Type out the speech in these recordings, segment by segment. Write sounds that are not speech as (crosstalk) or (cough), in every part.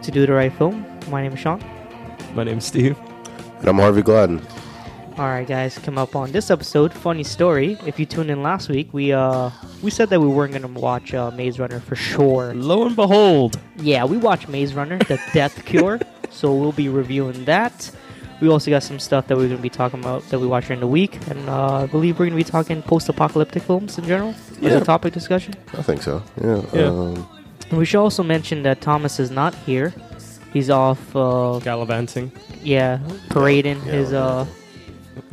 Welcome to Do the Right Film. My name is Sean. My name is Steve. And I'm Harvey Gladden. All right, guys, come up on this episode. Funny story. If you tuned in last week, we uh we said that we weren't gonna watch uh, Maze Runner for sure. Lo and behold, Yeah, we watched Maze Runner: The (laughs) Death Cure, so we'll be reviewing that. We also got some stuff that we're gonna be talking about that we watched during the week, and uh, I believe we're gonna be talking post-apocalyptic films in general as Yeah. a topic discussion. I think so. Yeah. Yeah. Um, And we should also mention that Thomas is not here. He's off, uh, gallivanting. yeah, parading Yeah, his we're uh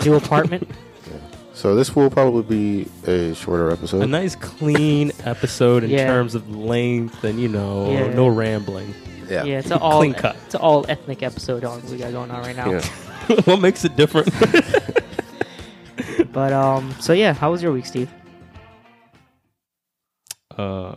new apartment. (laughs) so this will probably be a shorter episode. A nice clean episode in Yeah. terms of length and you know, Yeah. no rambling. yeah. Yeah, it's an all Clean cut. it's an all ethnic episode on we got going on right now. Yeah. (laughs) (laughs) what makes it different? But um, so yeah, how was your week, Steve? uh,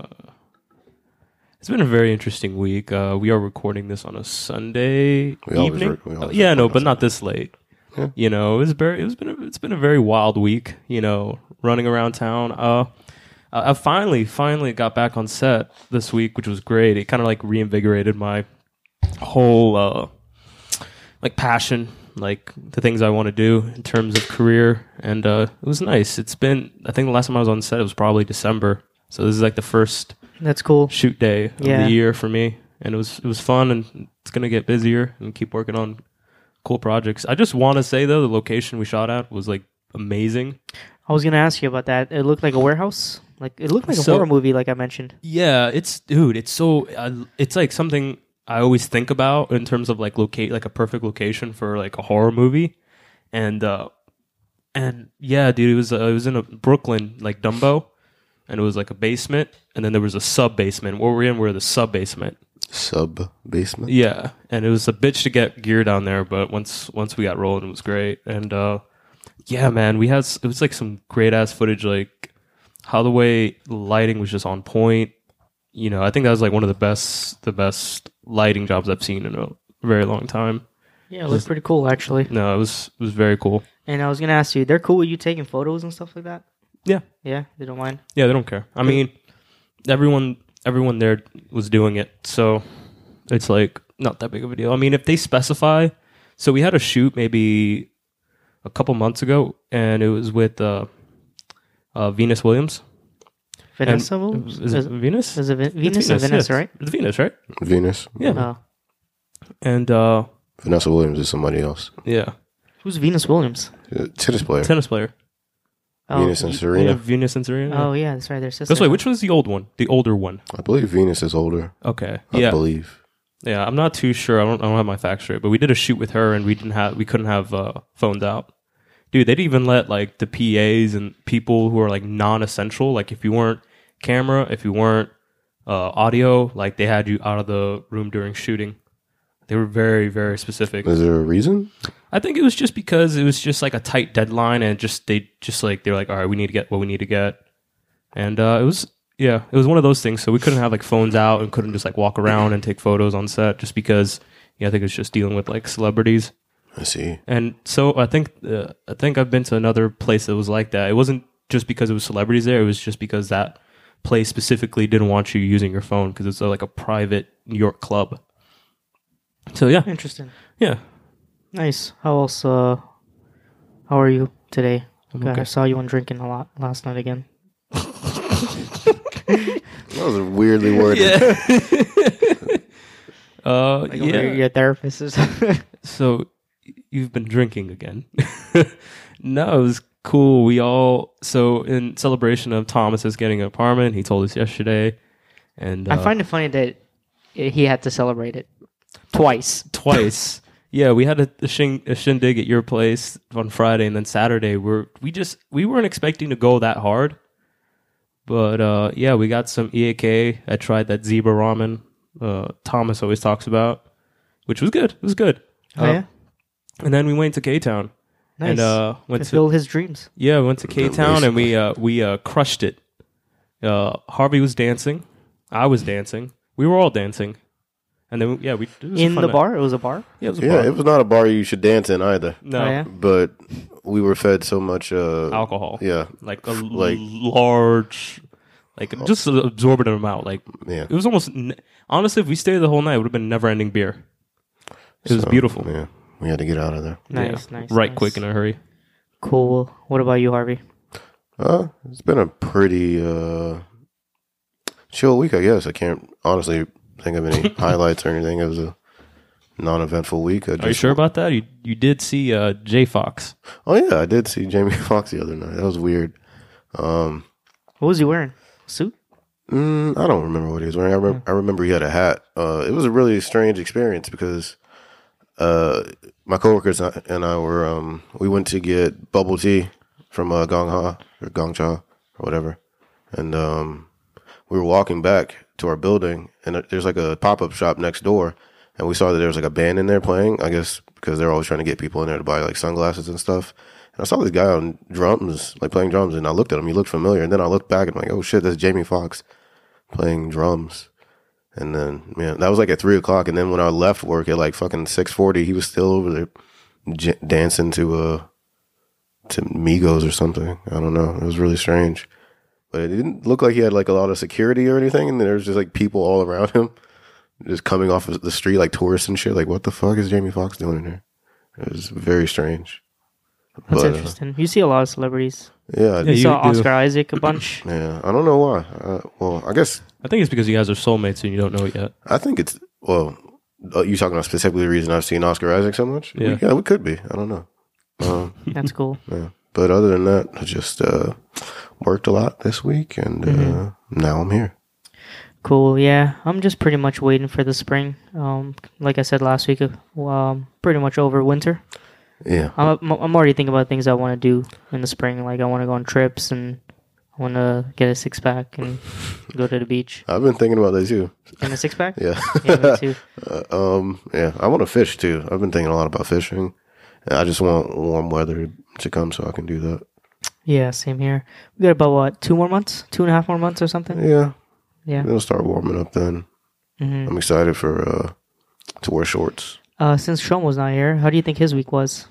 it's been a very interesting week. Uh, we are recording this on a Sunday We always evening. we always Uh, yeah, no, but not this late. Yeah. You know, it was very. It was been. A, it's been a very wild week. You know, running around town. Uh, I I finally, finally got back on set this week, which was great. It kind of like reinvigorated my whole uh, like passion, like the things I want to do in terms of career, and uh, it was nice. It's been. I think the last time I was on set it was probably December. So this is like the first That's cool. shoot day of Yeah. the year for me, and it was it was fun, and it's gonna get busier and keep working on cool projects. I just want to say though, the location we shot at was like amazing. I was gonna ask you about that. It looked like a warehouse. Like it looked like a horror movie, like I mentioned. Yeah, it's dude, it's so uh, it's like something I always think about in terms of like locate like a perfect location for like a horror movie, and uh and yeah, dude, it was uh, it was in a Brooklyn like Dumbo, and it was like a basement, and then there was a sub basement. What we're in, we're the sub basement. Sub basement. Yeah, and it was a bitch to get gear down there, but once once we got rolling, it was great. And uh, yeah, man, we had it was like some great ass footage, like how the way lighting was just on point. You know, I think that was like one of the best the best lighting jobs I've seen in a very long time. Yeah, it looked pretty cool actually. No, it was it was very cool. And I was gonna ask you, they're cool with you taking photos and stuff like that. Yeah, Yeah, they don't mind. yeah, they don't care. I mean, everyone everyone there was doing it, so it's like not that big of a deal. I mean, if they specify, so we had a shoot maybe a couple months ago, and it was with uh, uh, Venus Williams. Vanessa And- Williams? Is it Venus? Is it Ven- It's Venus or Vanessa, yes. right? It's Venus, right? Venus. Yeah. Oh. And uh, Vanessa Williams is somebody else. yeah, Who's Venus Williams? Uh, tennis player. tennis player. Oh, Venus and y- Yeah, Serena. Venus and Serena. Oh yeah, that's right. Their sister. That's wait, which one's the old one? The older one. I believe Venus is older. Okay. I yeah. believe. Yeah, I'm not too sure. I don't, I don't have my facts straight, but we did a shoot with her, and we didn't have we couldn't have uh, phones out. Dude, they'd even let like the PAs and people who are like non-essential, like if you weren't camera, if you weren't uh, audio, like they had you out of the room during shooting. They were very very specific. Is there a reason? I think it was just because it was just like a tight deadline, and just they just like they're like, all right, we need to get what we need to get, and uh, it was yeah, it was one of those things. So we couldn't have like phones out and couldn't just like walk around and take photos on set, just because yeah, I think it's just dealing with like celebrities, I see. and so I think uh, I think I've been to another place that was like that. It wasn't just because it was celebrities there; it was just because that place specifically didn't want you using your phone because it's uh, like a private New York club. So yeah, Interesting. yeah, Nice. How else? Uh, how are you today? I'm Okay, okay. I saw you on drinking a lot last night again. (laughs) That was weirdly worded. (laughs) Uh, Like yeah. your, your therapist is. (laughs) So you've been drinking again? no, it was cool. We all so in celebration of Thomas's getting an apartment. He told us yesterday, and uh, I find it funny that he had to celebrate it twice. twice. Yeah, we had a, a, shing, a shindig at your place on Friday, and then Saturday. We're we just we weren't expecting to go that hard, but uh, yeah, we got some EAK. I tried that zebra ramen. Uh, Thomas always talks about, which was good. It was good. Oh Uh, yeah, And then we went to K Town. nice. And uh, went to Fulfill his dreams. yeah, we went to K Town and we uh, we uh, crushed it. Uh, Harvey was dancing, I was dancing, we were all dancing, and then yeah, we it was In the night. bar, it was a bar. Yeah, it was a Yeah, bar. it was not a bar you should dance in either. no Oh, yeah? But we were fed so much. Uh, alcohol. Yeah. like a Like- large, like just an absorbent amount. Like Yeah. it was almost n- honestly, if we stayed the whole night, it would have been never ending beer. It was beautiful. Yeah, we had to get out of there. Nice, Yeah. nice. right nice. quick in a hurry. Cool. What about you, Harvey? Uh, it's been a pretty uh chill week, I guess. I can't honestly think of any (laughs) highlights or anything. It was a non-eventful week. I Are you sure about that? You you did see uh, J Fox. Oh yeah, I did see Jamie (laughs) Fox the other night. That was weird. Um, What was he wearing? Suit? mm, I don't remember what he was wearing. I, rem- I remember he had a hat. Uh, it was a really strange experience because uh, my coworkers and I- and I were um, we went to get bubble tea from uh, Gong Ha or Gong Cha or whatever, and um, we were walking back to our building, and there's like a pop up shop next door, and we saw that there was like a band in there playing. I guess because they're always trying to get people in there to buy like sunglasses and stuff. And I saw this guy on drums, like playing drums, and I looked at him. He looked familiar, and then I looked back and I'm like, oh shit, that's Jamie Foxx playing drums. And then, man, that was like at three o'clock. And then when I left work at like fucking six forty, he was still over there j- dancing to uh to Migos or something. I don't know. It was really strange, but it didn't look like he had like a lot of security or anything. And there was just like people all around him, just coming off of the street like tourists and shit. Like, what the fuck is Jamie Foxx doing in here? It was very strange. That's But, uh, interesting. You see a lot of celebrities. Yeah, I- You, you saw do. Oscar Isaac a bunch. (clears throat) yeah. I don't know why. Uh, well, I guess I think it's because you guys are soulmates and you don't know it yet. I think it's well. Uh, you talking about specifically the reason I've seen Oscar Isaac so much? Yeah. yeah, we could be. I don't know. (laughs) Um, That's cool. yeah. But other than that, I just uh, worked a lot this week, and uh, now I'm here. Cool. Yeah, I'm just pretty much waiting for the spring. Um, like I said last week, uh, um, pretty much over winter. Yeah, I'm I'm already thinking about things I want to do in the spring. Like I want to go on trips and I want to get a six pack and (laughs) go to the beach. I've been thinking about that too. And a six pack? (laughs) Yeah, Yeah, me too. (laughs) uh, um, yeah. I want to fish too. I've been thinking a lot about fishing. And I just want warm weather to come so I can do that. Yeah, same here. We got about what two more months, two and a half more months or something. Yeah, Yeah. it'll start warming up then. hmm I'm excited for uh, to wear shorts. Uh, since Shom was not here, how do you think his week was?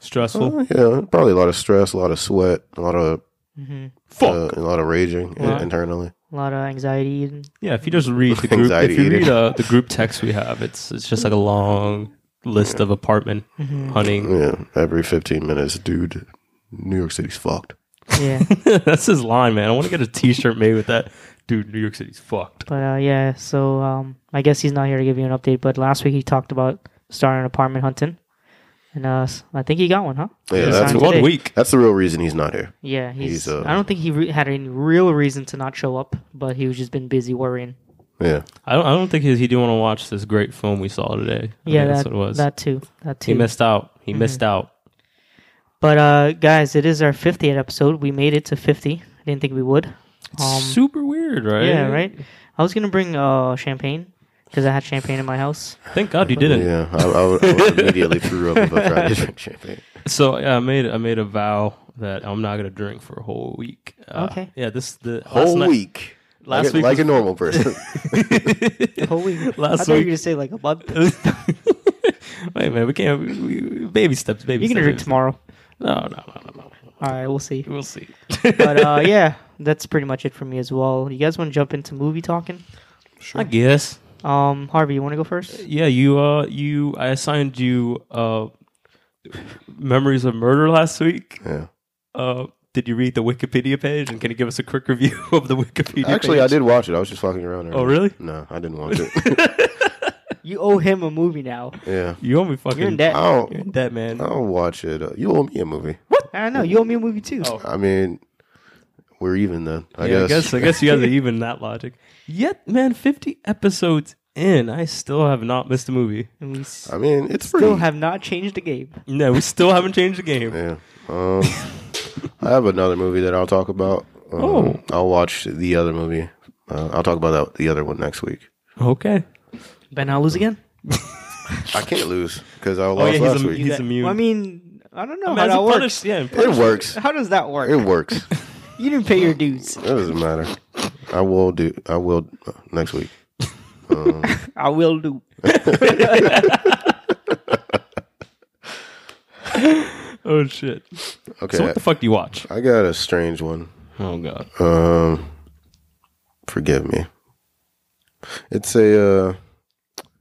Stressful. Uh, yeah, probably a lot of stress, a lot of sweat, a lot of hmm Fuck. uh, a lot of raging Wow. internally. A lot of anxiety. And, Yeah, if you just read the (laughs) group, if you read uh, the group text we have, it's it's just like a long list of apartment Mhm. hunting. Yeah, every 15 minutes, dude. New York City's fucked. yeah, (laughs) That's his line, man. I want to get a T-shirt made with that. Dude, New York City's fucked. but uh, yeah. So um, I guess he's not here to give you an update. But last week he talked about starting apartment hunting, and uh, s- I think he got one, huh? Yeah, He that's signed One today. week. That's the real reason he's not here. Yeah, he's. He's, uh, I don't think he re- had any real reason to not show up, but he was just been busy worrying. Yeah, I don't. I don't think he, he didn't want to watch this great film we saw today. I Yeah, that that's what it was. that too. That too. he missed out. He Mhm. missed out. But uh, guys, it is our 50th episode. We made it to 50. I didn't think we would. Um, Super weird, right? Yeah, right. I was gonna bring uh champagne because I had champagne in my house. Thank God you didn't. yeah. I, I, would, I would immediately threw up if I tried to drink champagne. (laughs) So yeah, I made I made a vow that I'm not gonna drink for a whole week. Uh, Okay. Yeah, this the Whole last night- week. Last like, week like was- a normal person. (laughs) Holy! whole week. Last I thought you were gonna say like a month. (laughs) Wait, man, we can't. We, we, baby steps. Baby. You can steps, drink tomorrow. No, no, no, no, no. All right, we'll see. We'll see. But uh, (laughs) yeah, that's pretty much it for me as well. You guys want to jump into movie talking? Sure. I guess. Um, Harvey, you want to go first? Yeah, you. Uh, you. I assigned you. Uh, memories of murder last week. yeah. Uh, did you read the Wikipedia page? And can you give us a quick review (laughs) of the Wikipedia? Actually, page? I did watch it. I was just fucking around. Oh, really? No, I didn't watch it. (laughs) You owe him a movie now. yeah. You owe me fucking. You're in debt. I'll, You're in debt, man. I'll watch it. Uh, you owe me a movie. What? I know you owe me a movie too. Oh. I mean, we're even then. I yeah, guess. I guess I guess you guys are (laughs) even that logic. Yet, man, fifty episodes in, I still have not missed a movie. And we s- I mean, it's still pretty. have not changed the game. No, we still haven't changed the game. Yeah. Um, I have another movie that I'll talk about. Um, Oh. I'll watch the other movie. Uh, I'll talk about that, the other one next week. Okay. Ben, I'll lose again. (laughs) I can't lose because I Oh lost yeah, last he's, a, week. he's immune. Well, I mean, I don't know I mean, how that works. punish- yeah, it works. How does that work? It works. (laughs) You didn't pay your dues. It doesn't matter. I will do. I will uh, next week. Um, (laughs) I will do. (laughs) oh shit. okay, So what the fuck do you watch? I got a strange one. Oh god. Um, forgive me. It's a uh,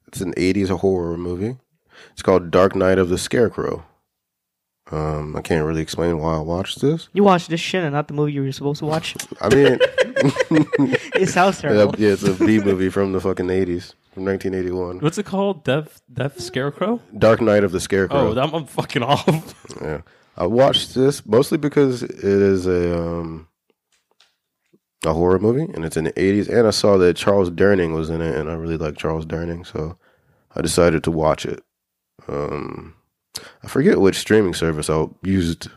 it's an '80s horror movie. It's called Dark Night of the Scarecrow. Um, I can't really explain why I watched this. You watched this shit and not the movie you were supposed to watch. I mean, (laughs) it sounds (laughs) yeah, terrible. yeah, it's a B movie from the fucking '80s, from 1981. What's it called? Death Death Scarecrow? Dark Night of the Scarecrow. Oh, I'm, I'm fucking off. (laughs) Yeah, I watched this mostly because it is a um a horror movie and it's in the eighties, and I saw that Charles Durning was in it, and I really like Charles Durning, so I decided to watch it. Um, I forget which streaming service I used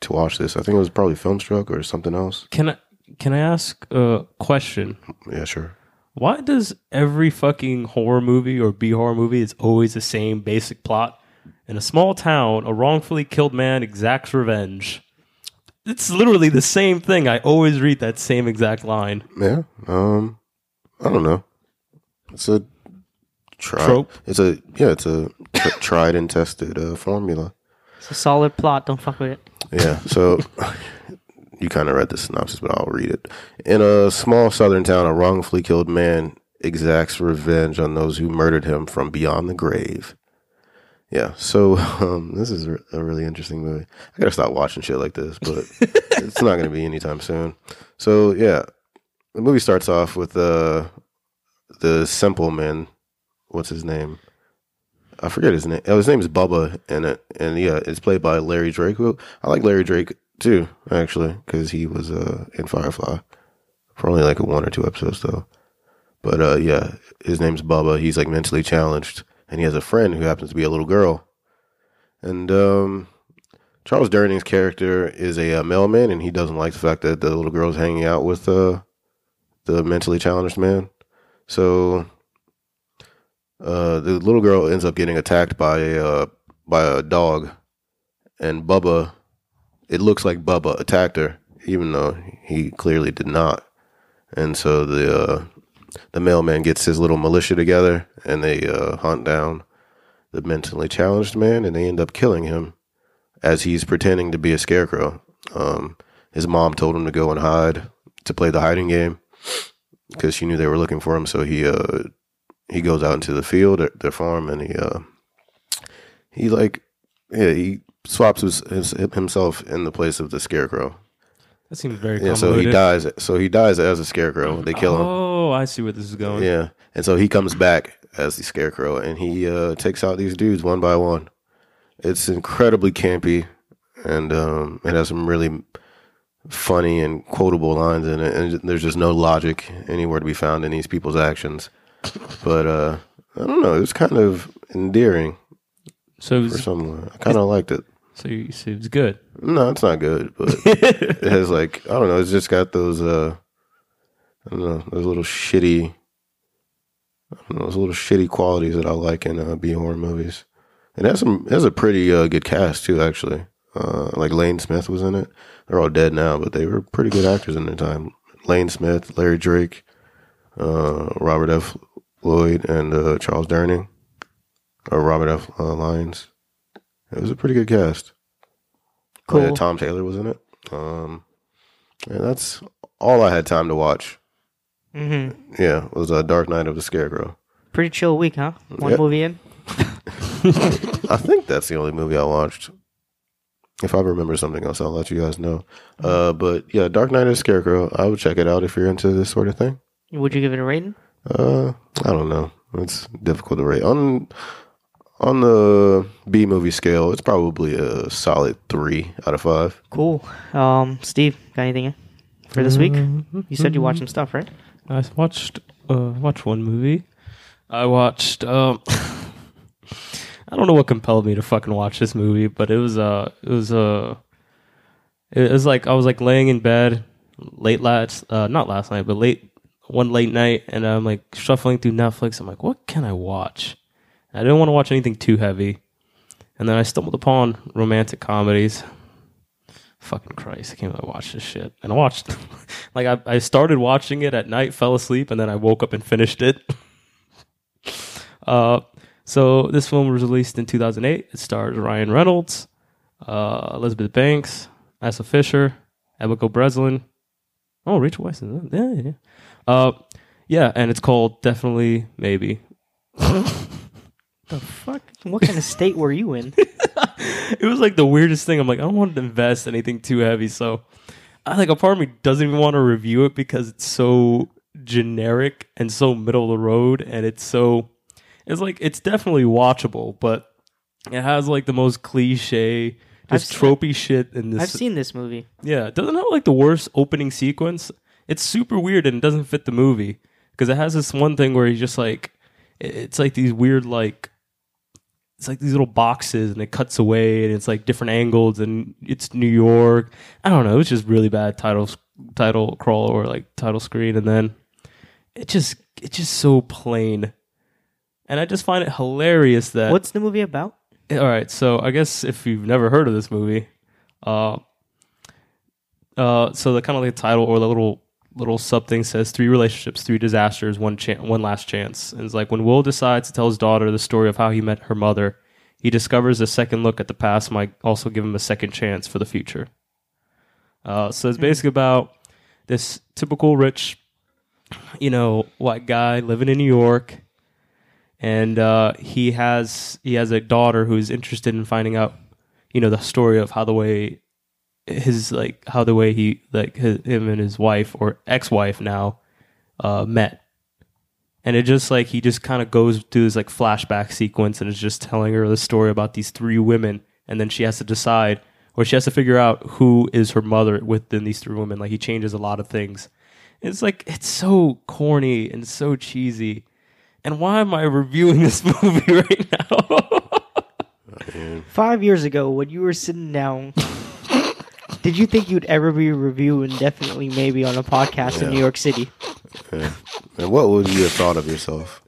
to watch this. I think it was probably Filmstruck or something else. Can I can I ask a question? Yeah, sure. Why does every fucking horror movie or B horror movie is always the same basic plot? In a small town, a wrongfully killed man exacts revenge. It's literally the same thing. I always read that same exact line. Yeah. Um, I don't know. It's a tri- Trope? It's a yeah. It's a tr- (laughs) tried and tested uh, formula. It's a solid plot. Don't fuck with it. Yeah. So (laughs) you kind of read the synopsis, but I'll read it. In a small southern town, a wrongfully killed man exacts revenge on those who murdered him from beyond the grave. Yeah. So (laughs) um, this is a really interesting movie. I gotta stop watching shit like this, but (laughs) it's not gonna be anytime soon. So yeah, the movie starts off with uh, the simple man. What's his name? I forget his name. Oh, his name is Bubba in it, and yeah, it's played by Larry Drake. Who I like Larry Drake too, actually, because he was uh, in Firefly for only like one or two episodes though. But uh, yeah, his name's Bubba. He's like mentally challenged, and he has a friend who happens to be a little girl. And um, Charles Durning's character is a uh, mailman, and he doesn't like the fact that the little girl's hanging out with uh, the mentally challenged man. So uh, the little girl ends up getting attacked by a uh, by a dog, and Bubba. It looks like Bubba attacked her, even though he clearly did not. And so the uh, the mailman gets his little militia together, and they uh, hunt down the mentally challenged man, and they end up killing him as he's pretending to be a scarecrow. Um, his mom told him to go and hide to play the hiding game because she knew they were looking for him. So he uh, he goes out into the field, their, their farm, and he uh, he like yeah he swaps his, his, himself in the place of the scarecrow. That seems very Yeah, so he dies. So he dies as a scarecrow. They kill him. Oh, I see where this is going. Yeah, and so he comes back as the scarecrow, and he uh, takes out these dudes one by one. It's incredibly campy, and um, it has some really funny and quotable lines in it. And there's just no logic anywhere to be found in these people's actions. But uh, I don't know. It was kind of endearing So, it for someone. I kind of liked it. So you so it was good. No, it's not good, but (laughs) it has like I don't know. It's just got those uh, I don't know those little shitty, I don't know, those little shitty qualities that I like in uh, B horror movies. It has some. It has a pretty uh, good cast too, actually. Uh, like Lane Smith was in it. They're all dead now, but they were pretty good actors in their time. Lane Smith, Larry Drake, uh, Robert F. Lloyd, and uh, Charles Durning, or Robert F. Uh, Lyons. It was a pretty good cast. Oh, yeah, Tom Taylor was in it. Um, and that's all I had time to watch. hmm Yeah, was a Dark Night of the Scarecrow. Pretty chill week, huh? One Yep. movie in. (laughs) I think that's the only movie I watched. If I remember something else, I'll let you guys know. Uh, but yeah, Dark Night of the Scarecrow. I would check it out if you're into this sort of thing. Would you give it a rating? Uh, I don't know. It's difficult to rate on on the B movie scale. It's probably a solid three out of five. Cool. Um, Steve, got anything for this week? You said you watched some stuff, right? I watched uh watched one movie. I watched um (laughs) I don't know what compelled me to fucking watch this movie, but it was uh it was uh it was like I was like laying in bed late last uh not last night, but late one late night and I'm like shuffling through Netflix. I'm like, what can I watch? I didn't want to watch anything too heavy. And then I stumbled upon romantic comedies. Fucking Christ, I can't I watched this shit. And I watched (laughs) like I, I started watching it at night, fell asleep, and then I woke up and finished it. (laughs) uh, so this film was released in 2008. It stars Ryan Reynolds, uh, Elizabeth Banks, Isla Fisher, Abigail Breslin, Oh, Rachel Weisz. yeah, yeah. Uh, yeah, and it's called Definitely Maybe. (laughs) The fuck? What kind of state were you in? (laughs) It was like the weirdest thing. I'm like, I don't want to invest anything too heavy, so I like a part of me doesn't even want to review it because it's so generic and so middle of the road, and it's so it's like it's definitely watchable, but it has like the most cliche, just I've- tropey shit in this. I've seen this movie. Yeah, it doesn't have like the worst opening sequence. It's super weird and it doesn't fit the movie because it has this one thing where he's just like, it's like these weird like, it's like these little boxes and it cuts away and it's like different angles and it's New York. I don't know. It was just really bad title title crawl or like title screen and then it just it's just so plain. And I just find it hilarious that What's the movie about? all right, so I guess if you've never heard of this movie, uh, uh, so the kind of like the title or the little little sub thing says three relationships, three disasters, one chan one last chance. And it's like when Will decides to tell his daughter the story of how he met her mother, he discovers a second look at the past might also give him a second chance for the future. Uh, so it's basically about this typical rich, you know, white guy living in New York and uh, he has he has a daughter who's interested in finding out, you know, the story of how the way his like how the way he like his, him and his wife or ex-wife now uh, met, and it just like he just kind of goes through this like flashback sequence and is just telling her the story about these three women, and then she has to decide or she has to figure out who is her mother within these three women. Like he changes a lot of things. It's like it's so corny and so cheesy. And why am I reviewing this (laughs) movie right now? (laughs) Five years ago, when you were sitting down, did you think you'd ever be reviewing definitely maybe on a podcast in Yeah. New York City? Yeah. And what would you have thought of yourself?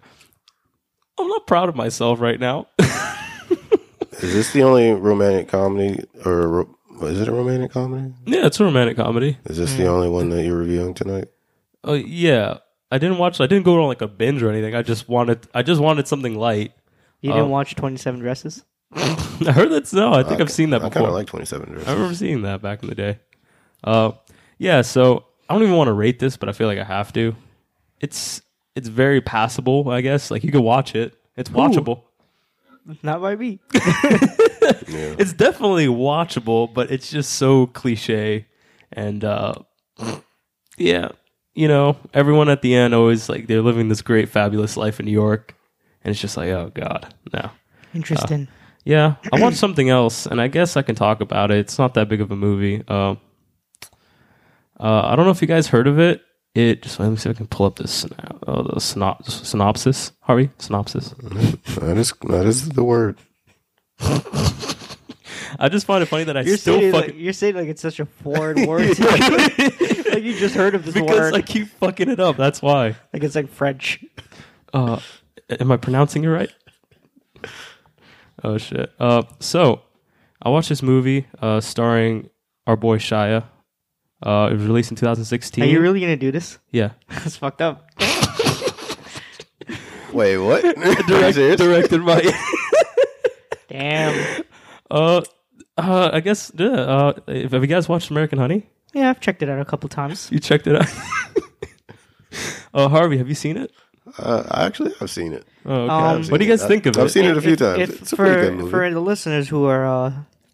I'm not proud of myself right now. (laughs) Is this the only romantic comedy, or ro- is it a romantic comedy? yeah, it's a romantic comedy. Is this Mm. the only one that you're reviewing tonight? Oh yeah, I didn't watch. I didn't go on like a binge or anything. I just wanted. I just wanted something light. You didn't Oh. watch Twenty Seven Dresses? (laughs) I heard that's no. I think I've seen that I kind before. of like 27 Dresses. I remember seeing that back in the day. Uh, yeah. So I don't even want to rate this, but I feel like I have to. It's it's very passable, I guess. Like you can watch it. It's watchable. Not by me. (laughs) Yeah. It's definitely watchable, but it's just so cliche. And uh, yeah, you know, everyone at the end always like they're living this great, fabulous life in New York, and it's just like, oh god, no. Interesting. Yeah, I watched something else, and I guess I can talk about it. It's not that big of a movie. Um, uh, I don't know if you guys heard of it. It just let me see if I can pull up this uh, the synop- synopsis. Harvey, synopsis. (laughs) That is that is the word. I just find it funny that I you're still saying fucking like, you're saying like it's such a foreign (laughs) word. to you. (laughs) like you just heard of this because word. I keep fucking it up. That's why. like it's like French. Uh, am I pronouncing it right? Oh shit. Uh, so I watched this movie uh, starring our boy Shia. Uh, it was released in 2016. Are you really gonna do this? yeah. (laughs) That's fucked up. (laughs) Wait, what? (laughs) Direct, Directed by. Damn. uh, uh, I guess. Yeah. Uh, if- have you guys watched American Honey? Yeah, I've checked it out a couple times. You checked it out. uh, Harvey, have you seen it? Uh, I actually have seen it. Oh, okay. Um, I've what do you guys it. think of it? I've seen it a few If- times. if it's a pretty for good movie. for the listeners who are uh,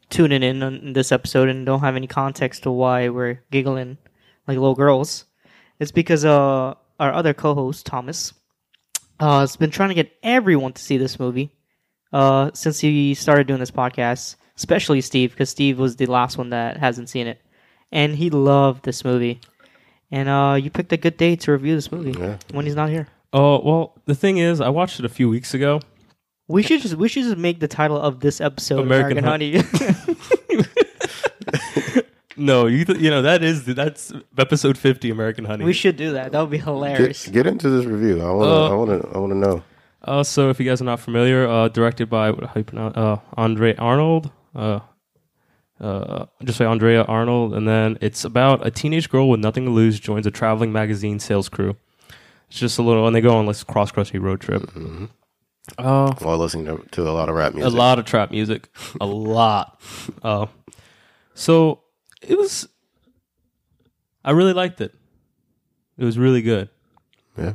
tuning in on this episode and don't have any context to why we're giggling like little girls, it's because uh, our other co-host Thomas uh, has been trying to get everyone to see this movie uh, since he started doing this podcast, especially Steve, because Steve was the last one that hasn't seen it, and he loved this movie. And uh, you picked a good day to review this movie Yeah. when he's not here. Oh well, the thing is, I watched it a few weeks ago. We should just we should just make the title of this episode American American, Honey. (laughs) No, you th- you know that is that's episode 50 American Honey. we should do that. That would be hilarious. Get, get into this review. I want to. Uh, I want to. I want to know. Uh, so if you guys are not familiar, uh, directed by what how you pronounce uh, Andre Arnold. Uh, uh, just say Andrea Arnold, and then it's about a teenage girl with nothing to lose joins a traveling magazine sales crew. It's just a little, and they go on this cross country road trip. Mm-hmm. Uh, While listening to, to a lot of rap music, a lot of trap music, a lot. Uh, (laughs) so it was. I really liked it. It was really good. Yeah.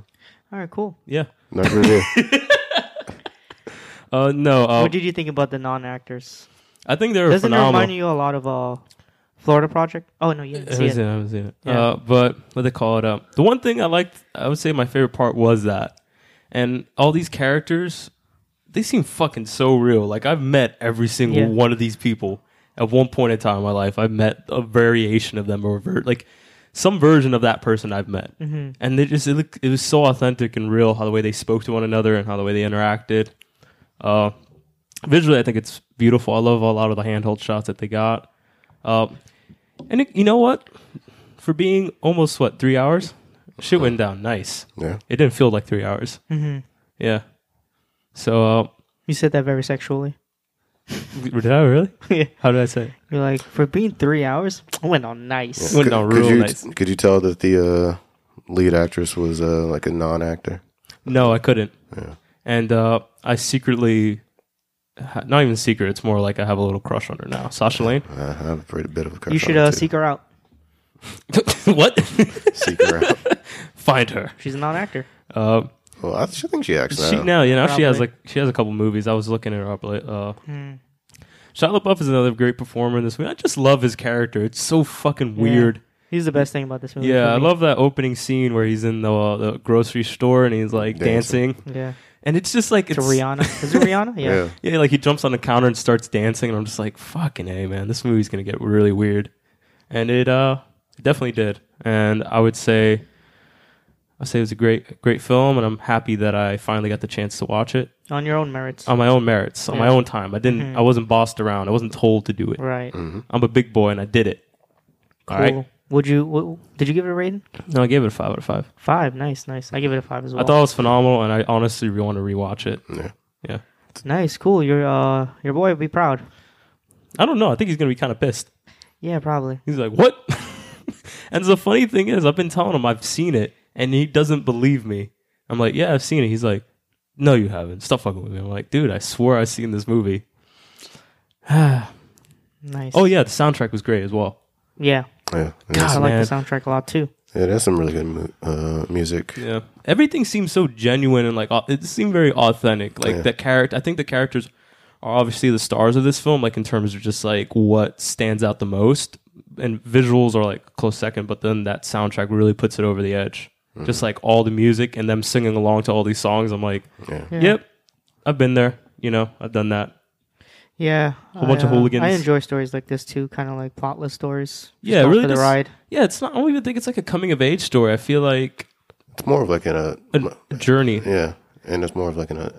All right, cool. Yeah. Not review. (laughs) (laughs) Uh, no. Uh, what did you think about the non-actors? I think they were Doesn't it phenomenal. remind you a lot of uh, Florida Project? Oh no, you didn't haven't see seen it. it. I haven't seen it. Yeah. Uh, but what they call it? Uh, the one thing I liked, I would say my favorite part was that, and all these characters, they seem fucking so real. Like I've met every single Yeah. one of these people at one point in time in my life. I've met a variation of them or ver- like some version of that person I've met, Mm-hmm. and they just it, looked, it was so authentic and real how the way they spoke to one another and how the way they interacted. Uh, visually, I think it's beautiful. I love a lot of the handheld shots that they got. Uh, and it, you know what? For being almost what three hours, shit went down nice. Yeah. It didn't feel like three hours. Mm-hmm. Yeah. So uh, You said that very sexually. (laughs) did I really? (laughs) Yeah. How did I say? it? You're like for being three hours. I went on nice. Went Could- down could real you, nice. Could you tell that the uh, lead actress was uh, like a non-actor? No, I couldn't. Yeah. And uh, I secretly, ha- not even secret. It's more like I have a little crush on her now. Sasha Lane. (laughs) I have a pretty bit of a crush You should on uh, too. seek her out. (laughs) what? (laughs) Seek her out. Find her. She's a non-actor. Uh, Well, I think she acts now. she now, you know, she has like she has a couple movies. I was looking at her up. like, Uh, Hmm. Shia LaBeouf is another great performer in this movie. I just love his character. It's so fucking weird. He's the best thing about this movie. Yeah, for I love that opening scene where he's in the, uh, the grocery store and he's like dancing. Dancing. Yeah, and it's just like to it's Rihanna. Is it (laughs) Rihanna? Yeah. Yeah. yeah, like he jumps on the counter and starts dancing, and I'm just like, fucking a man, this movie's gonna get really weird, and it uh it definitely did, and I would say, I say it was a great great film, and I'm happy that I finally got the chance to watch it On your own merits. on my own merits, on my own time. I didn't, Mhm. I wasn't bossed around, I wasn't told to do it. right. hmm I'm a big boy, and I did it. Cool. All right, Would you? What, did you give it a rating? no, I gave it a five out of five. Five. Nice, nice. I give it a five as well. I thought it was phenomenal, and I honestly want to rewatch it. Yeah. Yeah. It's nice, cool. Your uh, your boy would be proud. I don't know. I think he's gonna be kind of pissed. Yeah, probably. He's like, "What?" (laughs) and the funny thing is, I've been telling him I've seen it, and he doesn't believe me. I'm like, "Yeah, I've seen it." He's like, "No, you haven't. Stop fucking with me." I'm like, "Dude, I swore I've seen this movie." (sighs) Nice. oh yeah, the soundtrack was great as well. yeah. Yeah. I like man. the soundtrack a lot too. Yeah, that's some really good mu- uh, music. Yeah, everything seems so genuine and like au- it seemed very authentic. Like Yeah. the character, I think the characters are obviously the stars of this film. Like in terms of just like what stands out the most, and visuals are like close second. But then that soundtrack really puts it over the edge. Just like all the music and them singing along to all these songs. I'm like, Yeah. Yeah. yep, I've been there. You know, I've done that. Yeah. Whole bunch I, of uh, hooligans. I enjoy stories like this too, kind of like plotless stories. Just Yeah, really for the just- ride. Yeah, it's not. I don't even think it's like a coming of age story. I feel like It's more of like in a, a journey yeah, and it's more of like in a,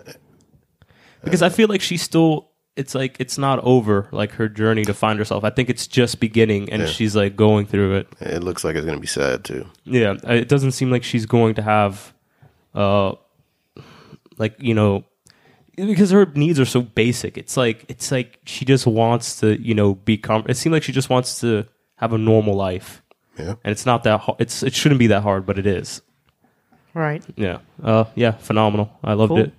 because I feel like she's still. It's like it's not over. Like her journey to find herself. I think it's just beginning, and Yeah. she's like going through it. it looks like it's gonna be sad too. Yeah, it doesn't seem like she's going to have, uh, like you know, because her needs are so basic. It's like it's like she just wants to you know be com- It seems like she just wants to have a normal life, Yeah. and it's not that. Hard. It's it shouldn't be that hard, but it is. Right. Yeah, uh, yeah, phenomenal. I loved Cool. it,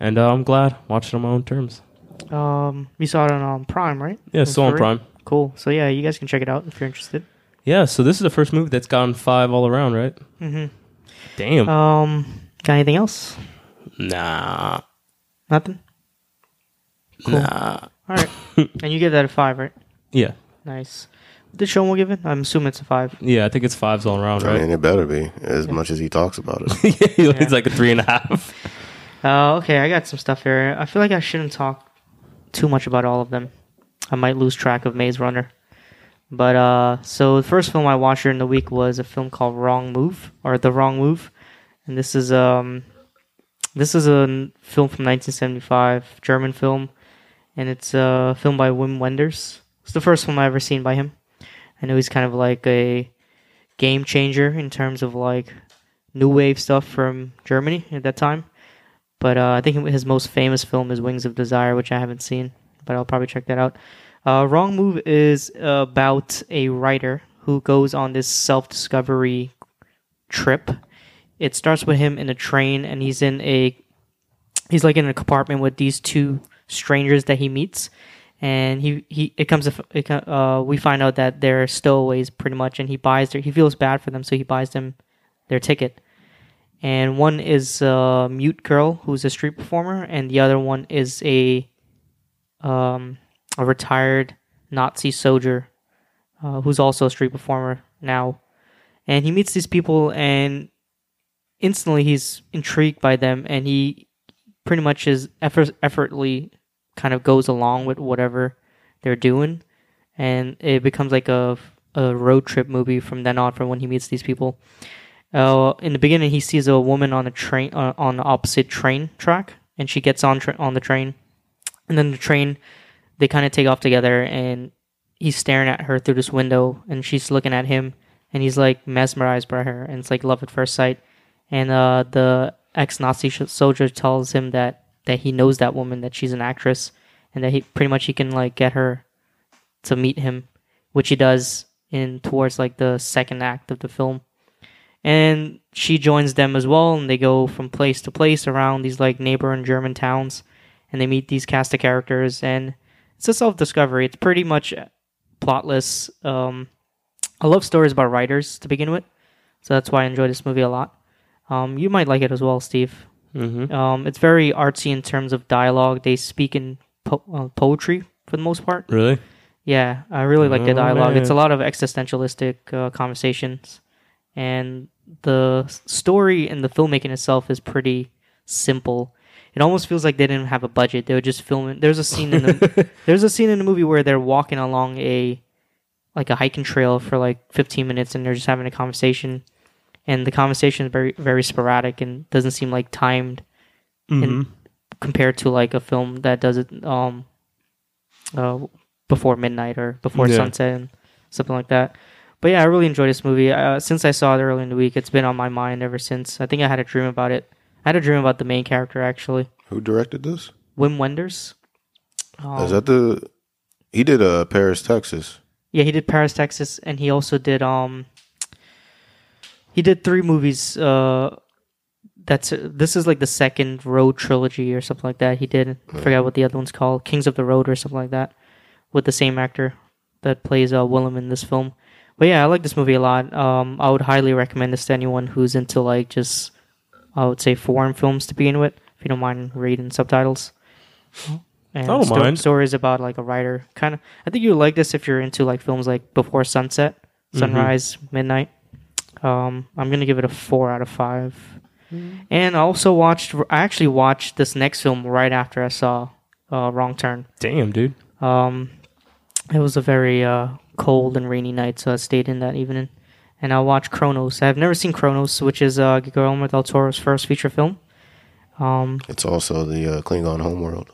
and uh, I'm glad watching on my own terms. Um, you saw it on um, Prime, right? Yeah, In still on Korea? Prime. Cool. So yeah, you guys can check it out if you're interested. Yeah, so this is the first movie that's gotten five all around, right? Mm-hmm. Damn. Um, got anything else? nah. Nothing. Cool. Nah. All right. (laughs) and you give that a five, right? Yeah. Nice. What did Show give it? I'm assuming it's a five. Yeah, I think it's fives all around, I mean, it better be as much as he talks about it. (laughs) yeah, Yeah. it's like a three and a half. Uh, okay, I got some stuff here. I feel like I shouldn't talk too much about all of them. I might lose track of Maze Runner. But uh, so the first film I watched during the week was a film called Wrong Move or The Wrong Move, and this is um, this is a film from 1975, German film, and it's a film by Wim Wenders. It's the first film I ever seen by him. I know he's kind of like a game changer in terms of like new wave stuff from Germany at that time. But uh, I think his most famous film is Wings of Desire, which I haven't seen, but I'll probably check that out. Uh, Wrong Move is about a writer who goes on this self discovery trip. It starts with him in a train, and he's in a he's like in a compartment with these two strangers that he meets, and he he it comes it, uh we find out that they're stowaways pretty much, and he buys their he feels bad for them, so he buys them their ticket. And one is a mute girl who's a street performer, and the other one is a um, a retired Nazi soldier uh, who's also a street performer now. And he meets these people, and instantly he's intrigued by them, and he pretty much is effort effortly kind of goes along with whatever they're doing, and it becomes like a a road trip movie from then on. From when he meets these people, uh, in the beginning he sees a woman on a train uh, on the opposite train track, and she gets on tra- on the train, and then the train they kind of take off together, and he's staring at her through this window, and she's looking at him, and he's like mesmerized by her, and it's like love at first sight. And uh, the ex-Nazi soldier tells him that that he knows that woman, that she's an actress, and that he pretty much he can like get her to meet him, which he does in towards like the second act of the film. And she joins them as well, and they go from place to place around these like neighboring German towns, and they meet these cast of characters, and it's a self discovery. It's pretty much plotless. Um, I love stories about writers to begin with, so that's why I enjoy this movie a lot. Um, you might like it as well, Steve. Mm-hmm. Um, it's very artsy in terms of dialogue. They speak in po- uh, poetry for the most part. Really? Yeah, I really like the Oh, dialogue. It's a lot of existentialistic uh, conversations, and the story and the filmmaking itself is pretty simple. It almost feels like they didn't have a budget. They were just filming. There's a scene in the (laughs) there's a scene in the movie where they're walking along a like a hiking trail for like 15 minutes, and they're just having a conversation, and the conversation is very very sporadic and doesn't seem like timed Mhm. compared to like a film that does it um uh before midnight or before Yeah. sunset and something like that. But yeah, I really enjoyed this movie. Uh, since I saw it early in the week, it's been on my mind ever since. I think I had a dream about it. I had a dream about the main character actually, Who directed this? Wim Wenders. Um, Is that the? He did uh, Paris, Texas. Yeah, he did Paris, Texas, and he also did um. He did three movies. Uh, that's this is like the second Road trilogy or something like that. He did. I forgot what the other one's called, Kings of the Road or something like that, with the same actor that plays uh Willem in this film. But yeah, I like this movie a lot. Um, I would highly recommend this to anyone who's into like just, I would say foreign films to begin with. If you don't mind reading subtitles. And I don't mind. Stories about like a writer, kind of. I think you like this if you're into like films like Before Sunset, Mm-hmm. Sunrise, Midnight. Um, I'm gonna give it a four out of five. And I also watched. I actually watched this next film right after I saw uh, Wrong Turn. Damn, dude. Um, it was a very uh, cold and rainy night, so I stayed in that evening. And I watched Cronos. I've never seen Cronos, which is uh, Guillermo del Toro's first feature film. Um, It's also the uh, Klingon homeworld.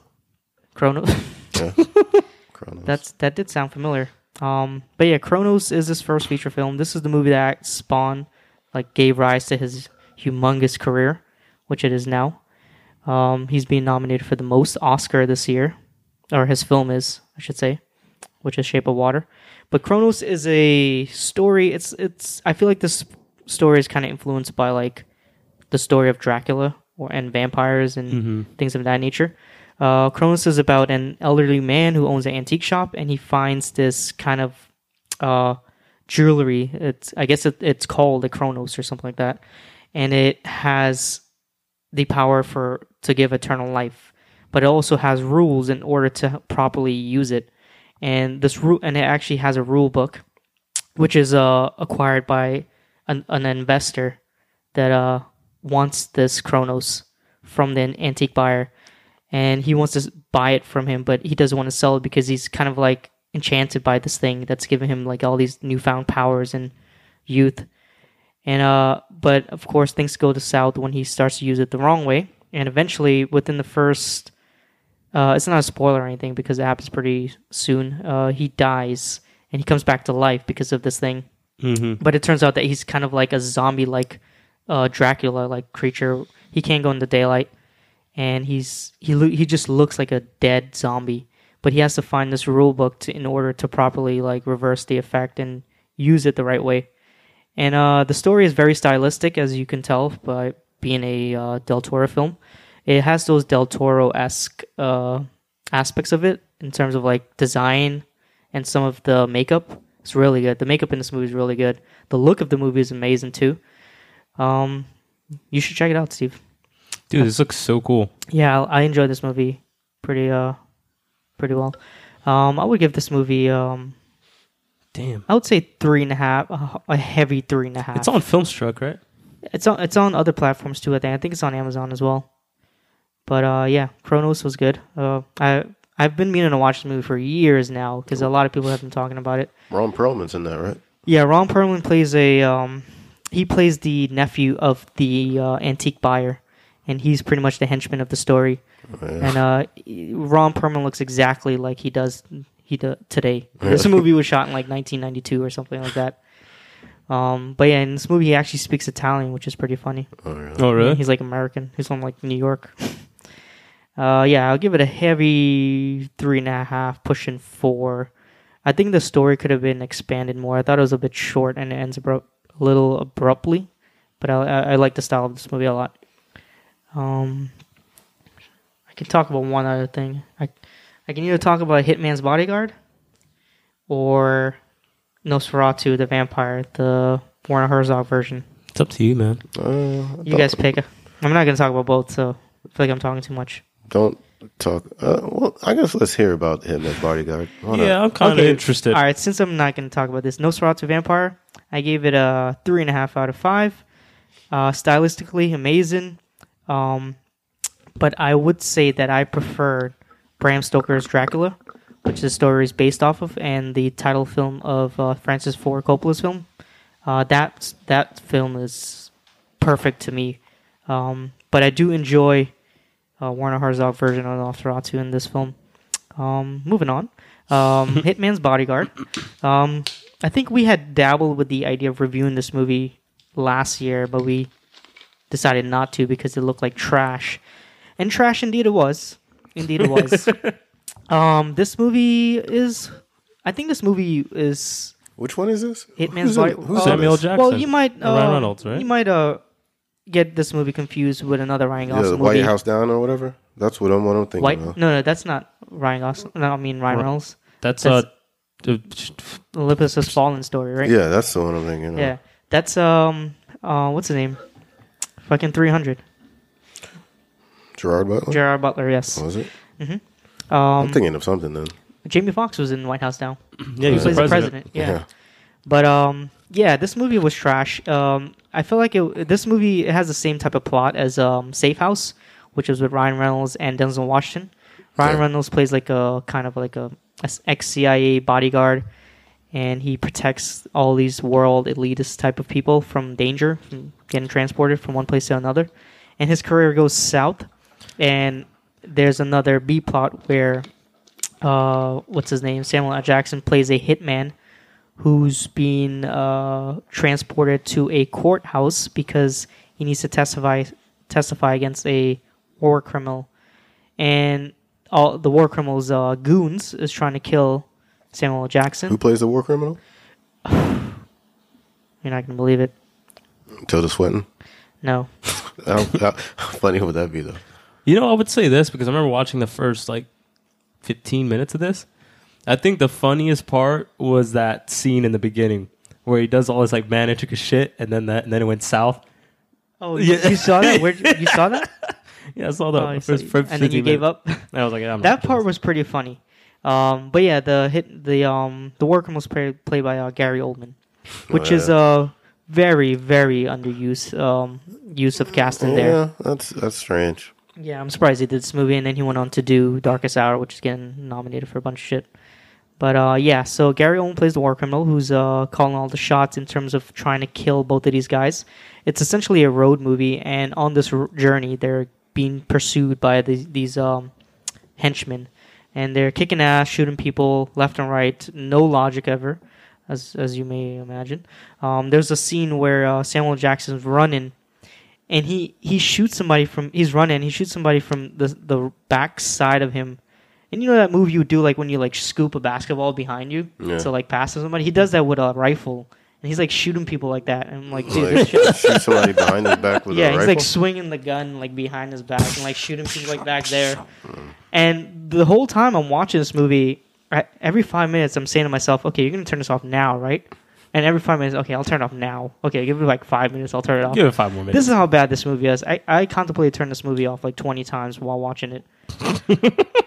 Kronos. (laughs) Yeah. (laughs) Kronos. That's that did sound familiar. Um, but yeah, Cronos is his first feature film. This is the movie that spawned, like, gave rise to his humongous career, which it is now. Um, he's being nominated for the most Oscar this year, or his film is, I should say, which is Shape of Water. But Cronos is a story. It's it's. I feel like this story is kind of influenced by like the story of Dracula or and vampires and things of that nature. Uh, Cronos is about an elderly man who owns an antique shop, and he finds this kind of uh, jewelry. It's I guess it, it's called the Cronos or something like that, and it has the power for to give eternal life, but it also has rules in order to properly use it. And this rule, and it actually has a rule book, which is uh, acquired by an, an investor that uh, wants this Cronos from the antique buyer and he wants to buy it from him, but he doesn't want to sell it because he's kind of like enchanted by this thing that's given him like all these newfound powers and youth. And uh, but of course things go to south when he starts to use it the wrong way, and eventually within the first, uh, it's not a spoiler or anything because it happens pretty soon. Uh, he dies and he comes back to life because of this thing. Mm-hmm. But it turns out that he's kind of like a zombie like uh, Dracula like creature. He can't go in the daylight and he's he lo- he just looks like a dead zombie. But he has to find this rule book to, in order to properly like reverse the effect and use it the right way. And uh, the story is very stylistic, as you can tell by being a uh, Del Toro film. It has those Del Toro esque uh, aspects of it in terms of like design and some of the makeup. It's really good. The makeup in this movie is really good. The look of the movie is amazing too. Um, you should check it out, Steve. Dude, this looks so cool. Yeah, I I enjoyed this movie pretty uh pretty well. Um, I would give this movie um Damn. I would say three and a half, a a heavy three and a half. It's on Filmstruck, right? It's on. It's on other platforms too. I think. I think it's on Amazon as well. But uh, yeah, Cronos was good. Uh, I I've been meaning to watch the movie for years now because a lot of people have been talking about it. Ron Perlman's in that, right? Yeah, Ron Perlman plays a um, he plays the nephew of the uh, antique buyer, and he's pretty much the henchman of the story. And uh, Ron Perlman looks exactly like he does he do, today. This movie was shot in like 1992 or something like that. Um, but yeah, in this movie he actually speaks Italian, which is pretty funny. Oh, yeah. Oh, really? He's like American. He's from like New York. (laughs) uh, yeah, I'll give it a heavy three and a half, pushing four. I think the story could have been expanded more. I thought it was a bit short and it ends abrupt, a little abruptly, but I, I, I like the style of this movie a lot. Um, I can talk about one other thing. I, I can either talk about Hitman's Bodyguard or Nosferatu, the vampire, the Werner Herzog version. It's up to you, man. Uh, You guys pick. I'm not gonna talk about both, so I feel like I'm talking too much. don't talk. Uh, well, I guess let's hear about Hitman's bodyguard. Why not? Yeah, I'm kind of Okay. interested. All right, since I'm not gonna talk about this, Nosferatu Vampire, I gave it a three and a half out of five. Uh, stylistically amazing, um, but I would say that I prefer Bram Stoker's Dracula, which the story is based off of, and the title film of uh, Francis Ford Coppola's film. Uh, that that film is perfect to me, um, but I do enjoy uh, Werner Herzog version of Nosferatu in this film. Um, moving on, um, (laughs) Hitman's Bodyguard. Um, I think we had dabbled with the idea of reviewing this movie last year, but we decided not to because it looked like trash, and trash indeed it was. Indeed it was. (laughs) um, this movie is. I think this movie is Which one is this? Hitman's Who's in- who's in Samuel this? Jackson. well, you might And Ryan uh, Reynolds, right? You might uh get this movie confused with another Ryan Yeah, Gosling the movie. White House Down or whatever. That's what I'm, what I'm thinking White? of. No, no, that's not Ryan Gosling. No, I mean Ryan What? Reynolds. That's, That's- uh, the- Olympus Has Fallen story, right? Yeah, that's the one I'm thinking of. Yeah. That's um uh what's the name? Fucking three hundred. Gerard Butler? Gerard Butler, yes. Was it? Um I'm thinking of something then. Jamie Foxx was in White House now. yeah, He he's plays the the president. president. Yeah. But um, yeah, this movie was trash. Um, I feel like it, this movie it has the same type of plot as um, Safe House, which is with Ryan Reynolds and Denzel Washington. Ryan Okay. Reynolds plays like a kind of like a ex CIA bodyguard, and he protects all these world elitist type of people from danger, from getting transported from one place to another. And his career goes south, and there's another B plot where uh, what's his name? Samuel L. Jackson plays a hitman who's being uh, transported to a courthouse because he needs to testify testify against a war criminal, and all the war criminal's uh, goons is trying to kill Samuel L. Jackson. Who plays the war criminal? (sighs) You're not gonna believe it. Tilda Swinton. No. (laughs) How, how funny would that be though? You know, I would say this because I remember watching the first like 15 minutes of this. I think the funniest part was that scene in the beginning where he does all this like manic shit, and then that, and then it went south. Oh, you, Yeah. you saw that? Where you saw that? (laughs) Yeah, I saw that. Oh, first, saw- first and then you 15 gave minutes. up. (laughs) I was like, I'm that part was pretty funny. Um, but yeah, the hit the um the worker was play, played by uh, Gary Oldman, which Oh, is a very very underused um use of casting there. Yeah, that's that's strange. Yeah, I'm surprised he did this movie, and then he went on to do Darkest Hour, which is getting nominated for a bunch of shit. But uh, yeah, so Gary Oldman plays the war criminal who's uh, calling all the shots in terms of trying to kill both of these guys. It's essentially a road movie, and on this r- journey, they're being pursued by the, these um, henchmen, and they're kicking ass, shooting people left and right, no logic ever, as as you may imagine. Um, there's a scene where uh, Samuel Jackson's running and he he shoots somebody from he's running he shoots somebody from the the back side of him and you know that move you do like when you like scoop a basketball behind you Yeah. to like pass to somebody he does that with a rifle and he's like shooting people like that and I'm like dude Like, shit shoot somebody behind his back with (laughs) yeah a he's like swinging the gun like behind his back and like shooting people like back there and the whole time I'm watching this movie every five minutes I'm saying to myself okay you're gonna turn this off now right And every five minutes, okay, I'll turn it off now. Okay, give me like five minutes, I'll turn it off. Give it five more minutes. This is how bad this movie is. I, I contemplated turning this movie off like 20 times while watching it.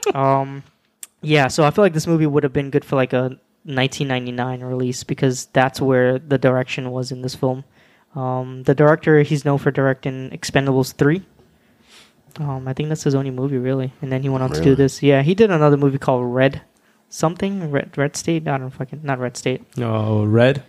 (laughs) um, yeah, so I feel like this movie would have been good for like a 1999 release because that's where the direction was in this film. Um, the director, he's known for directing Expendables 3. Um, I think that's his only movie, really. And then he went on to do Really? this. Yeah, he did another movie called Red something. Red, Red State? I don't fucking. Not Red State. oh, Red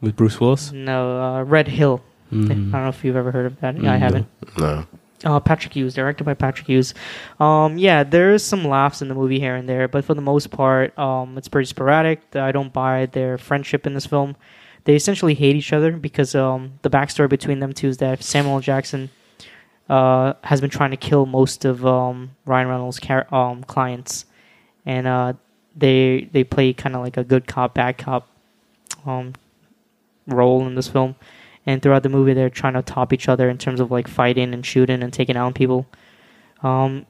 with Bruce Willis. No, uh, Red Hill. I Mhm. don't know if you've ever heard of that. Yeah, I Mm, haven't. No. Uh, Patrick Hughes, directed by Patrick Hughes. Um, yeah, there's some laughs in the movie here and there, but for the most part, um, it's pretty sporadic. I don't buy their friendship in this film. They essentially hate each other because um, the backstory between them two is that Samuel Jackson uh, has been trying to kill most of um, Ryan Reynolds' car- um, clients, and uh, they they play kind of like a good cop, bad cop um, role in this film and throughout the movie they're trying to top each other in terms of like fighting and shooting and taking out people. Um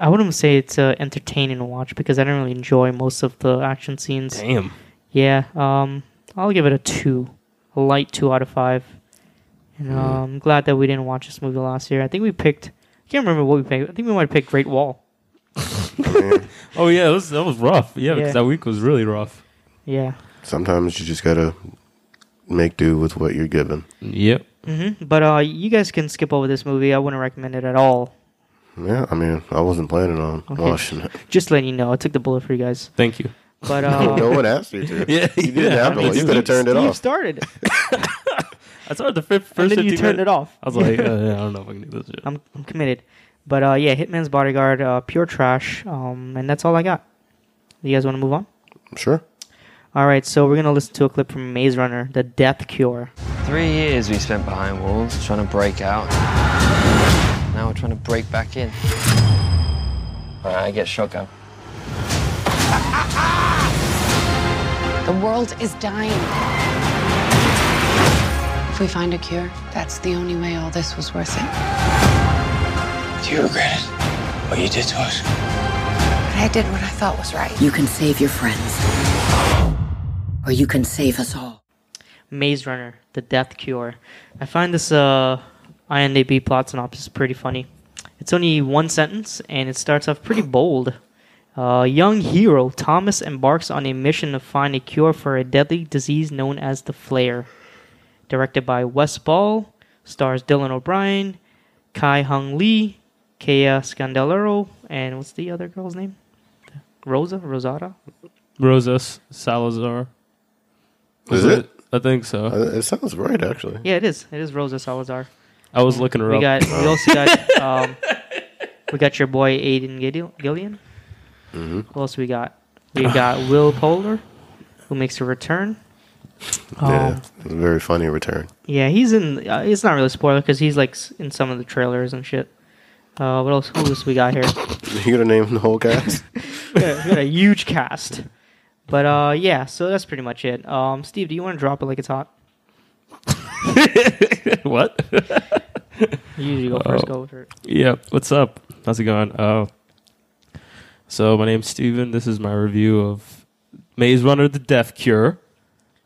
i wouldn't say it's uh, entertaining to watch because i don't really enjoy most of the action scenes. Damn. yeah um i'll give it a two a light two out of five. And uh, i'm glad that we didn't watch this movie last year. I think we picked i can't remember what we picked. I think we might have picked great wall. (laughs) Oh yeah, that was, that was rough. Yeah, because that week was really rough. yeah. Sometimes you just gotta make do with what you're given. Yep. hmm but uh you guys can skip over this movie i wouldn't recommend it at all Yeah, I mean, I wasn't planning on Okay. watching it. (laughs) just letting you know i took the bullet for you guys Thank you. but (laughs) uh no one asked you to. (laughs) Yeah, you didn't yeah, have I to. mean, You could have turned it Steve off. started. I started the fifth, and then you turned minutes. it off. I was like, uh, yeah, I don't know if I can do this shit. I'm, I'm committed. But uh, yeah, Hitman's Bodyguard, uh, pure trash. Um, and that's all I got. You guys want to move on? Sure. All right, so we're gonna listen to a clip from Maze Runner, The Death Cure. Three years we spent behind walls trying to break out. Now we're trying to break back in. Alright, I get shotgun. The world is dying. If we find a cure, that's the only way all this was worth it. Do you regret it? What you did to us? But I did what I thought was right. You can save your friends. Or you can save us all. Maze Runner, The Death Cure. I find this uh, IMDb plot synopsis pretty funny. It's only one sentence, and it starts off pretty bold. Uh, young hero Thomas embarks on a mission to find a cure for a deadly disease known as the flare. Directed by Wes Ball, stars Dylan O'Brien, Ki Hong Lee, Kaya Scodelario, and what's the other girl's name? Rosa? Rosada? Rosas Salazar. Is Was it? I think so. Uh, It sounds right, actually. Yeah, it is. It is Rosa Salazar. I was looking her We up. got. We also got. (laughs) Um, we got your boy Aiden Gideon- Gillen. Mm-hmm. Who else we got? We got (laughs) Will Poulter, who makes a return. Yeah, Um, it's a very funny return. yeah, he's in. Uh, it's not really a spoiler because he's like s- in some of the trailers and shit. Uh, what else? Who else we got here? (laughs) You gonna name the whole cast? we, got, we got a huge cast. But uh, yeah, so that's pretty much it. Um, Steve, do you want to drop it like it's hot? (laughs) what? (laughs) You usually go first. Oh. Go for it. yeah. What's up? How's it going? Uh, so my name's Steven. This is my review of Maze Runner: The Death Cure.